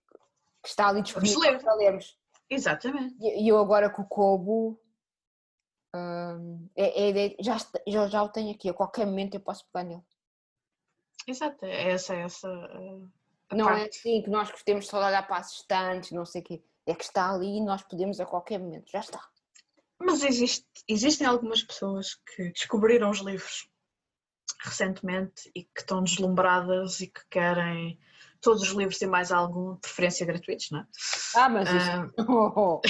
[SPEAKER 2] que está ali disponível
[SPEAKER 3] ler.
[SPEAKER 2] para lermos.
[SPEAKER 3] Exatamente.
[SPEAKER 2] E eu agora com o Kobo. hum, é, é ideia, já, já, já o tenho aqui, a qualquer momento eu posso pegar nele.
[SPEAKER 3] Exato. É essa, é essa. a
[SPEAKER 2] Não é
[SPEAKER 3] parte.
[SPEAKER 2] assim que nós gostemos só de olhar para estantes, não sei o quê. É que está ali e nós podemos a qualquer momento. Já está.
[SPEAKER 3] Mas existe, existem algumas pessoas que descobriram os livros recentemente e que estão deslumbradas e que querem todos os livros e mais algum, de preferência gratuitos, não é?
[SPEAKER 2] Ah, mas isso.
[SPEAKER 3] Ah,
[SPEAKER 2] Oh, oh,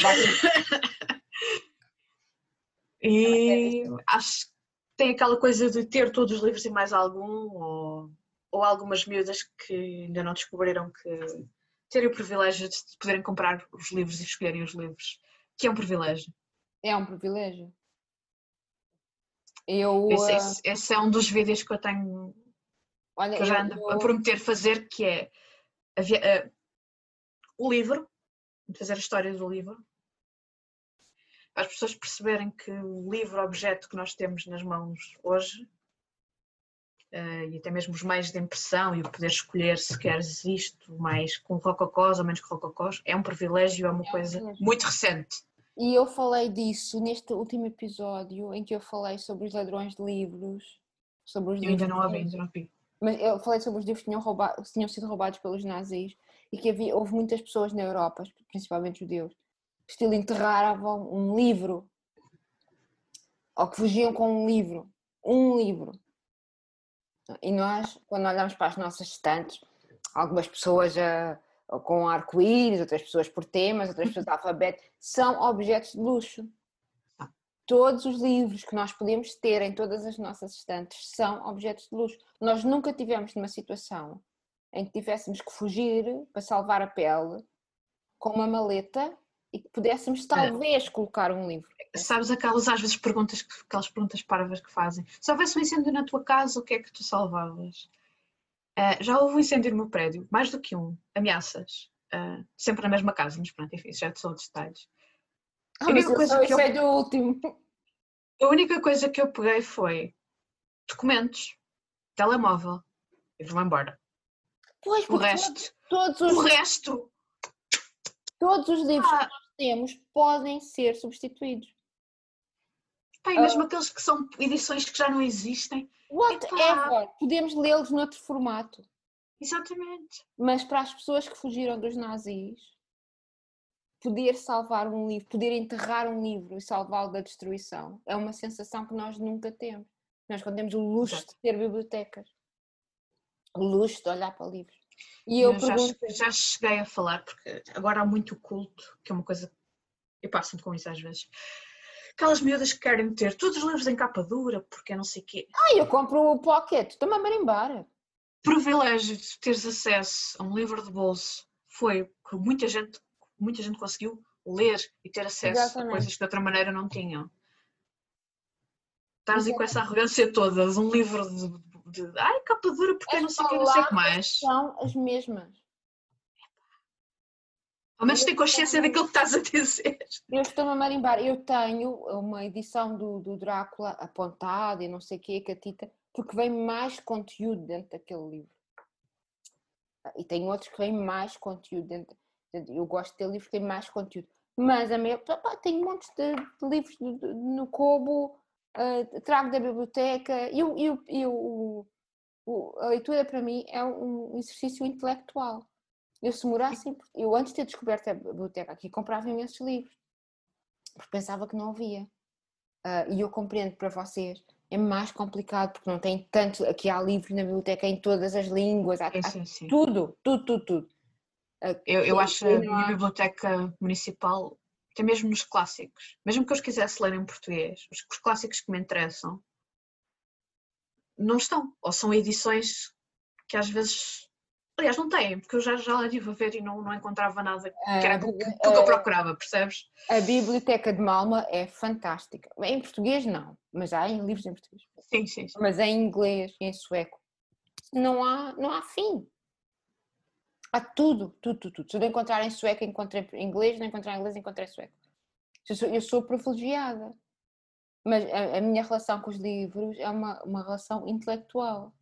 [SPEAKER 3] e acho que tem aquela coisa de ter todos os livros e mais algum, ou, ou algumas miúdas que ainda não descobriram que terem o privilégio de poderem comprar os livros e escolherem os livros, que é um privilégio.
[SPEAKER 2] é um privilégio. Eu.
[SPEAKER 3] Esse,
[SPEAKER 2] ah,
[SPEAKER 3] esse- esse é um dos vídeos que eu tenho
[SPEAKER 2] olha,
[SPEAKER 3] que eu já
[SPEAKER 2] eu-
[SPEAKER 3] ando a
[SPEAKER 2] eu-
[SPEAKER 3] prometer fazer, que é a a- o livro, fazer a história do livro, para as pessoas perceberem que o livro objeto que nós temos nas mãos hoje, eh, e até mesmo os meios de impressão e o poder escolher se queres isto mais com rococós ou menos com rococós, é um privilégio, é uma
[SPEAKER 2] um
[SPEAKER 3] coisa
[SPEAKER 2] privilégio.
[SPEAKER 3] muito recente.
[SPEAKER 2] E eu falei disso neste último episódio em que eu falei sobre os ladrões de livros. Sobre os
[SPEAKER 3] Eu ainda não ouvi, ainda não vi.
[SPEAKER 2] Mas eu falei sobre os livros que tinham, roubado, que tinham sido roubados pelos nazis e que havia, houve muitas pessoas na Europa, principalmente judeus, que estilo enterravam um livro ou que fugiam com um livro. Um livro. E nós, quando olhamos para as nossas estantes, algumas pessoas ah, com arco-íris, outras pessoas por temas, outras pessoas de alfabeto, são objetos de luxo. Todos os livros que nós podemos ter em todas as nossas estantes são objetos de luxo. Nós nunca tivemos numa situação em que tivéssemos que fugir para salvar a pele com uma maleta e que pudéssemos talvez colocar um livro.
[SPEAKER 3] Sabes aquelas às vezes perguntas, que- aquelas perguntas parvas que fazem? Se houvesse um incêndio na tua casa, o que é que tu salvavas? Ah, já houve um incêndio no meu prédio, mais do que um, ameaças. Ah, sempre na mesma casa, mas pronto, enfim, já são outros detalhes.
[SPEAKER 2] Ah,
[SPEAKER 3] A única
[SPEAKER 2] eu
[SPEAKER 3] coisa que eu-
[SPEAKER 2] do último.
[SPEAKER 3] A única coisa que eu peguei foi documentos, telemóvel e vou embora.
[SPEAKER 2] Pois,
[SPEAKER 3] O resto,
[SPEAKER 2] todos,
[SPEAKER 3] o
[SPEAKER 2] os,
[SPEAKER 3] resto,
[SPEAKER 2] todos os livros
[SPEAKER 3] Ah.
[SPEAKER 2] que nós temos podem ser substituídos.
[SPEAKER 3] Pá, e mesmo aqueles que são edições que já não existem.
[SPEAKER 2] Whatever! Podemos lê-los noutro formato.
[SPEAKER 3] Exatamente.
[SPEAKER 2] Mas para as pessoas que fugiram dos nazis, poder salvar um livro, poder enterrar um livro e salvá-lo da destruição, é uma sensação que nós nunca temos. Nós quando temos o luxo
[SPEAKER 3] Exato.
[SPEAKER 2] de ter bibliotecas, o luxo de olhar para livros. E eu
[SPEAKER 3] Eu já,
[SPEAKER 2] pergunto,
[SPEAKER 3] já cheguei a falar, porque agora há muito culto, que é uma coisa. Eu passo-me com isso às vezes. Aquelas miúdas que querem ter todos os livros em capa dura, porque não sei o quê.
[SPEAKER 2] ah, eu compro o pocket, estou-me a marimbar.
[SPEAKER 3] Privilégio de teres acesso a um livro de bolso foi que muita gente, muita gente conseguiu ler e ter acesso
[SPEAKER 2] Exatamente.
[SPEAKER 3] a coisas que de outra maneira não tinham. Estás aí com essa arrogância toda de um livro de, de ai, capa dura, porque
[SPEAKER 2] As
[SPEAKER 3] não sei o que, não sei o que mais.
[SPEAKER 2] São as mesmas.
[SPEAKER 3] Ao menos tem consciência daquilo que estás a dizer.
[SPEAKER 2] Eu estou-me a marimbar. Eu tenho uma edição do, do Drácula apontada e não sei o quê, catita, porque vem mais conteúdo dentro daquele livro. Ah, E tem outros que vêm mais conteúdo dentro. Eu gosto de ter livros que têm mais conteúdo. Mas a minha, pá, tem montes de, de livros no Kobo, ah, trago da biblioteca. Eu, eu, eu, o- a leitura para mim é um exercício intelectual. Eu se morasse, eu antes de ter descoberto a biblioteca aqui, comprava imensos livros, porque pensava que não havia. Ah, e eu compreendo para vocês, é mais complicado, porque não tem tanto, aqui há livros na biblioteca em todas as línguas, há,
[SPEAKER 3] Sim, sim,
[SPEAKER 2] tudo, tudo, tudo, tudo. Ah,
[SPEAKER 3] Eu, eu acho a minha biblioteca municipal, até mesmo nos clássicos, mesmo que eu os quisesse ler em português, os, os clássicos que me interessam não estão, ou são edições que às vezes Aliás, não têm, porque eu já, já lá estive a ver e não, não encontrava nada que era aquilo que, que eu procurava, percebes?
[SPEAKER 2] A Biblioteca de Malma é fantástica. Em português não, mas há em livros em português.
[SPEAKER 3] Sim, sim, sim.
[SPEAKER 2] Mas em inglês em sueco não há, não há fim. Há tudo, tudo, tudo, tudo. Se eu não encontrar em sueco, encontrei em inglês, se não encontrar em inglês, encontrei em sueco. Eu sou, eu sou privilegiada. Mas a, a minha relação com os livros é uma, uma relação intelectual.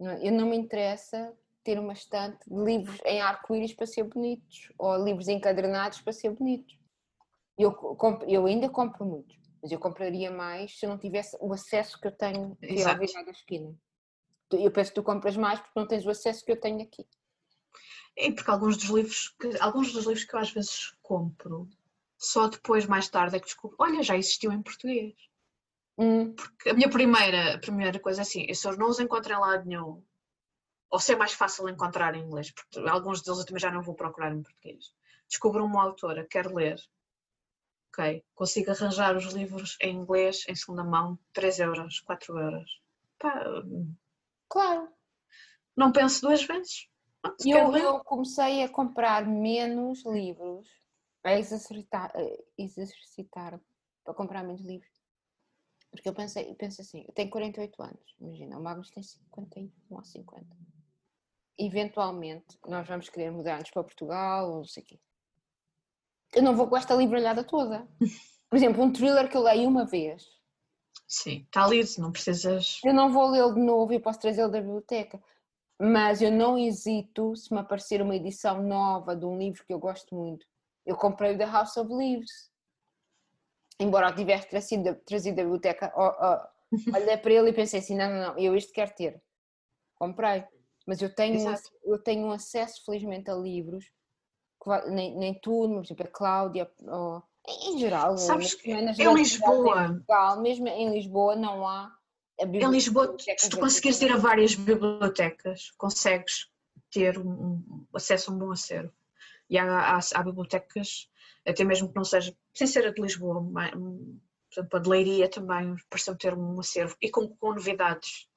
[SPEAKER 2] É? Eu não me interessa ter uma estante de livros em arco-íris para ser bonitos ou livros encadernados para ser bonitos. Eu, co- compro- eu ainda compro muitos, mas eu compraria mais se eu não tivesse o acesso que eu tenho aqui ao
[SPEAKER 3] Exato.
[SPEAKER 2] virar da esquina. Eu penso que tu compras mais porque não tens o acesso que eu tenho aqui.
[SPEAKER 3] E porque alguns dos livros que, alguns dos livros que eu às vezes compro, só depois, mais tarde, é que descubro, olha, já existiu em português.
[SPEAKER 2] Hum,
[SPEAKER 3] Porque a minha primeira, a primeira coisa é assim, eu se eu não os encontro em lado nenhum, ou se é mais fácil encontrar em inglês, porque alguns deles eu também já não vou procurar em português. Descubro uma autora, quero ler. Ok, consigo arranjar os livros em inglês, em segunda mão, 3 euros, 4 euros. Pá,
[SPEAKER 2] claro.
[SPEAKER 3] não penso duas vezes.
[SPEAKER 2] Eu, eu comecei a comprar menos livros, a exercitar, a exercitar para comprar menos livros. Porque eu pensei, eu penso assim, eu tenho 48 anos, imagina, o Magnus tem 51 ou 50. Eventualmente nós vamos querer mudar-nos para Portugal ou não sei o quê. Eu não vou com esta livralhada toda. Por exemplo, um thriller que eu leio uma vez,
[SPEAKER 3] Sim, está lido, não precisas.
[SPEAKER 2] eu não vou lê-lo de novo e posso trazê-lo da biblioteca. Mas eu não hesito se me aparecer uma edição nova de um livro que eu gosto muito. Eu comprei o The House of Leaves. Embora tivesse trazido, trazido da biblioteca, olhei para ele e pensei assim: não, não, não, eu este quero ter. Comprei. Mas eu tenho, um, eu tenho um acesso, felizmente, a livros, que nem, nem tudo, mas, por exemplo, a Cláudia, ou- em, em geral,
[SPEAKER 3] Sabes que em Lisboa-
[SPEAKER 2] Portugal, mesmo em Lisboa, não há. a
[SPEAKER 3] Em Lisboa, se tu conseguires ir a várias bibliotecas, consegues ter um, um- acesso a um bom acervo. E há, há, há bibliotecas, até mesmo que não seja, sem ser a de Lisboa, mas, por exemplo, a de Leiria também pareceu ter um acervo e com, com novidades,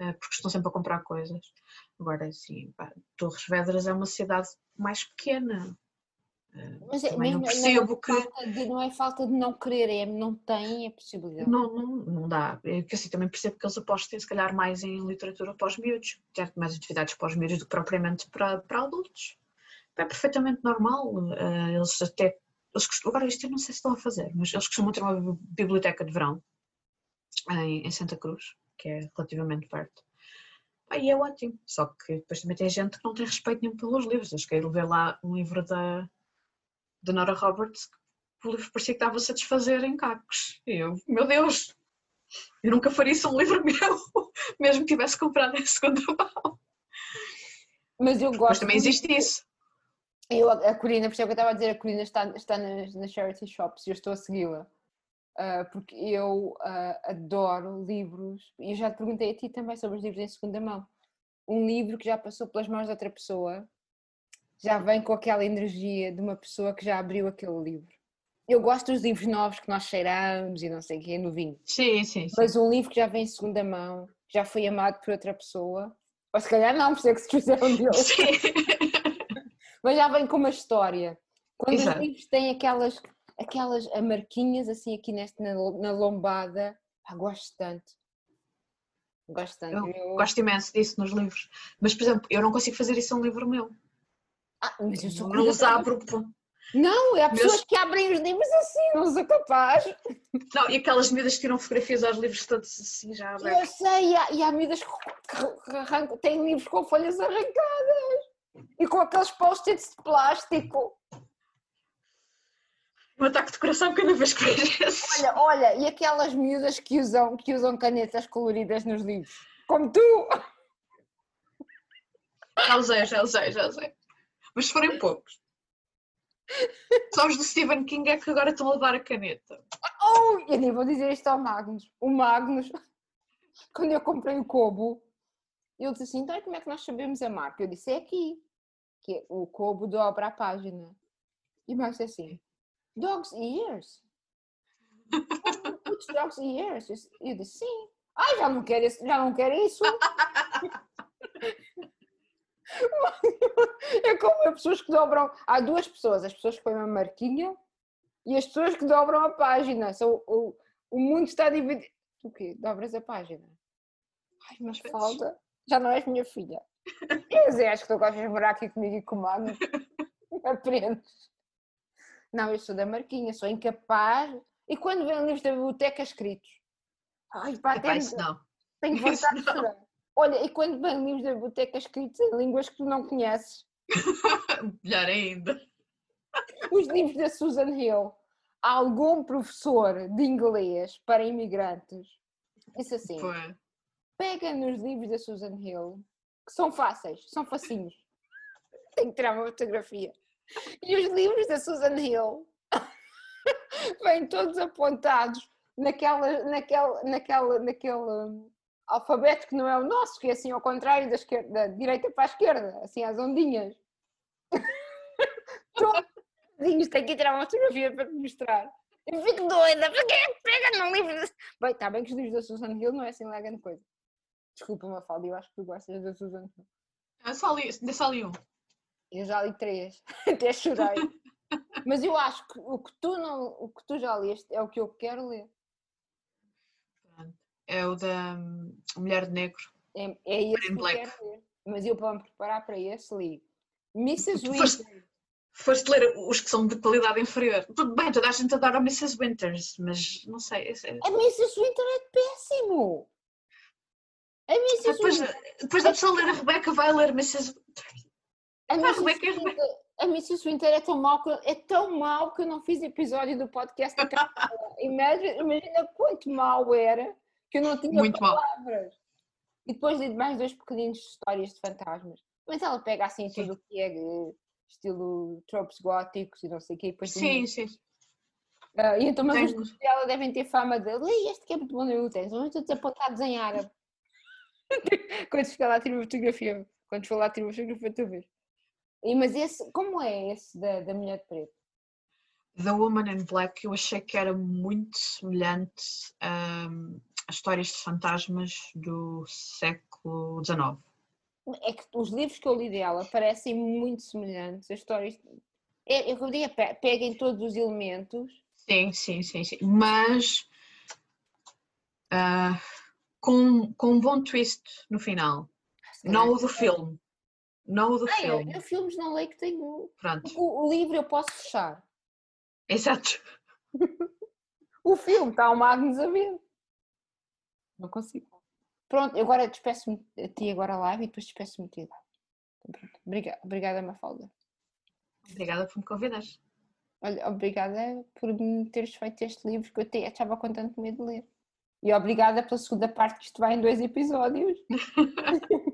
[SPEAKER 3] eh, porque estão sempre a comprar coisas. Agora, assim, pá, Torres Vedras é uma cidade mais pequena. Eh,
[SPEAKER 2] Mas é,
[SPEAKER 3] também não percebo
[SPEAKER 2] não, é
[SPEAKER 3] que.
[SPEAKER 2] de, não é falta de não querer, é não tem a possibilidade.
[SPEAKER 3] Não, não, não dá. É que assim, também percebo que eles apostem se calhar mais em literatura para os miúdos, ter mais atividades para os miúdos do que propriamente para, para adultos. É perfeitamente normal. eh, Eles até. Eles agora isto eu não sei se estão a fazer, mas eles costumam ter uma bi- biblioteca de verão em, em Santa Cruz, que é relativamente perto. Aí é ótimo. Só que depois também tem gente que não tem respeito nenhum pelos livros. Eles querem ver lá um livro da, da Nora Roberts que o livro parecia que estava a satisfazer em cacos. E eu, meu Deus, eu nunca faria isso a um livro meu, mesmo que tivesse comprado em segunda mão.
[SPEAKER 2] Mas eu
[SPEAKER 3] Mas
[SPEAKER 2] gosto.
[SPEAKER 3] também existe isso.
[SPEAKER 2] Eu, a Corina, por isso é que eu estava a dizer, a Corina está, está nas, nas charity shops e eu estou a segui-la. Ah, porque eu ah, adoro livros, e eu já te perguntei a ti também sobre os livros em segunda mão. Um livro que já passou pelas mãos de outra pessoa já vem com aquela energia de uma pessoa que já abriu aquele livro. Eu gosto dos livros novos que nós cheiramos e não sei o quê, no vinho.
[SPEAKER 3] Sim, sim, sim.
[SPEAKER 2] Mas um livro que já vem em segunda mão, já foi amado por outra pessoa, ou se calhar não, por é que se fizeram dele,
[SPEAKER 3] Sim.
[SPEAKER 2] Mas já vem com uma história. Quando
[SPEAKER 3] Exato.
[SPEAKER 2] os livros têm aquelas, aquelas marquinhas assim aqui neste, na, na lombada, pá, gosto tanto. Gosto tanto.
[SPEAKER 3] Eu
[SPEAKER 2] Eu-
[SPEAKER 3] gosto imenso disso nos livros. Mas, por exemplo, eu não consigo fazer isso a um livro meu.
[SPEAKER 2] Ah, mas eu sou
[SPEAKER 3] Não os
[SPEAKER 2] curiosa.
[SPEAKER 3] abro.
[SPEAKER 2] Não, há pessoas
[SPEAKER 3] Meus-
[SPEAKER 2] que abrem os livros assim, não sou capaz.
[SPEAKER 3] Não, e aquelas miúdas que tiram fotografias aos livros todos assim já
[SPEAKER 2] Eu
[SPEAKER 3] abertos.
[SPEAKER 2] sei, e há, e há miúdas que arrancam, têm livros com folhas arrancadas e com aqueles post-its de plástico.
[SPEAKER 3] Um ataque de coração cada vez que.
[SPEAKER 2] Olha, olha, e aquelas miúdas que usam, que usam canetas coloridas nos livros, como tu.
[SPEAKER 3] Já usei, já usei, já usei. Mas forem poucos. Só os do Stephen King é que agora estão a levar a caneta.
[SPEAKER 2] Oh, eu nem vou dizer isto ao Magnus. O Magnus, quando eu comprei o Kobo, ele disse assim: então como é que nós sabemos a marca? Eu disse: é aqui, que o Kobo dobra a página. E o disse assim: Dog's ears. Dog's ears? Eu disse: sim. Ai, já não quero, esse- já não quero isso. É como as pessoas que dobram. Há duas pessoas, as pessoas que põem uma marquinha e as pessoas que dobram a página. São, o, o mundo está dividido. Tu quê? Dobras a página? Ai, mas falta. Já não és minha filha. Eu sei, acho que tu gostas de morar aqui comigo e com o Magno. Aprendes. Não, eu sou da marquinha, sou incapaz. E quando vem livros da biblioteca escritos? Ai, pá,
[SPEAKER 3] Epá,
[SPEAKER 2] tenho,
[SPEAKER 3] não.
[SPEAKER 2] tenho vontade de chorar. Olha, e quando vem livros da biblioteca escritos em línguas que tu não conheces?
[SPEAKER 3] Melhor ainda.
[SPEAKER 2] Os livros da Susan Hill. Algum professor de inglês para imigrantes disse assim:
[SPEAKER 3] Pô,
[SPEAKER 2] pega nos livros da Susan Hill, que são fáceis, são facinhos. Tenho que tirar uma fotografia. E os livros da Susan Hill vêm todos apontados naquela, naquela, naquela, naquele hum, alfabeto que não é o nosso, que é assim ao contrário da, esquerda, da direita para a esquerda, assim às ondinhas. Todos ondinhos, tenho que tirar uma fotografia para te mostrar. Eu fico doida, porque é que pega num livro. Bem, está bem que os livros da Susan Hill não é assim lá grande coisa. Desculpa, Mafalda, eu acho que tu gostas da Susan Hill.
[SPEAKER 3] eu só li, ainda só li um.
[SPEAKER 2] Eu já li três, até chorei. Mas eu acho que o que tu não, o que tu já leste é o que eu quero ler.
[SPEAKER 3] É o da hum, Mulher de Negro.
[SPEAKER 2] É, é esse que
[SPEAKER 3] in
[SPEAKER 2] eu
[SPEAKER 3] Black.
[SPEAKER 2] quero ler. Mas eu para me preparar para esse li. Mrs. Winter.
[SPEAKER 3] Foste ler os que são de qualidade inferior. Tudo bem, toda a gente adora a Mrs. Winters, mas não sei. é-
[SPEAKER 2] A Mrs. Winter é péssimo. A Mrs.
[SPEAKER 3] Depois,
[SPEAKER 2] Winter.
[SPEAKER 3] depois da pessoa ler a Rebecca, vai ler Mrs.
[SPEAKER 2] A
[SPEAKER 3] Ah,
[SPEAKER 2] Mrs.
[SPEAKER 3] como é que é?
[SPEAKER 2] Winter, a Mrs. Winter é tão mau que é tão mau que eu não fiz episódio do podcast imagina, imagina quanto mau era que eu não tinha
[SPEAKER 3] Muito mal.
[SPEAKER 2] palavras. E depois li mais dois pequeninos de histórias de fantasmas. Mas ela pega assim
[SPEAKER 3] Sim.
[SPEAKER 2] tudo o que é estilo tropes góticos e não sei o quê. Depois
[SPEAKER 3] Sim, sim.
[SPEAKER 2] Ah, e então, mas os
[SPEAKER 3] Tem-
[SPEAKER 2] livros dela devem ter fama de Li, este que é muito bom no tens, vamos todos apontados em árabe. Quando ficar lá, tira uma fotografia. Quando for lá, tira uma fotografia, tu vês. E, mas esse, como é esse da, da mulher de preto?
[SPEAKER 3] The Woman in Black eu achei que era muito semelhante hum, às histórias de fantasmas do século XIX.
[SPEAKER 2] É que os livros que eu li dela parecem muito semelhantes. As histórias. É, eu diria, pe- peguem todos os elementos.
[SPEAKER 3] Sim, sim, sim, sim. Mas ah, com, com um bom twist no final.
[SPEAKER 2] Se
[SPEAKER 3] Não o do filme. Não o do
[SPEAKER 2] Ah, eu,
[SPEAKER 3] filme.
[SPEAKER 2] eu filmes não leio que tenho.
[SPEAKER 3] Pronto.
[SPEAKER 2] O, o livro eu posso fechar.
[SPEAKER 3] Exato.
[SPEAKER 2] O filme está o Magnus a ver. Não consigo. Pronto, eu agora despeço-me a ti agora live e depois despeço-me a ti. Obrigada, obrigada, Mafalda.
[SPEAKER 3] Obrigada por me convidares.
[SPEAKER 2] Olha, obrigada por me teres feito este livro que eu até estava com tanto medo de ler. E obrigada pela segunda parte que isto vai em dois episódios.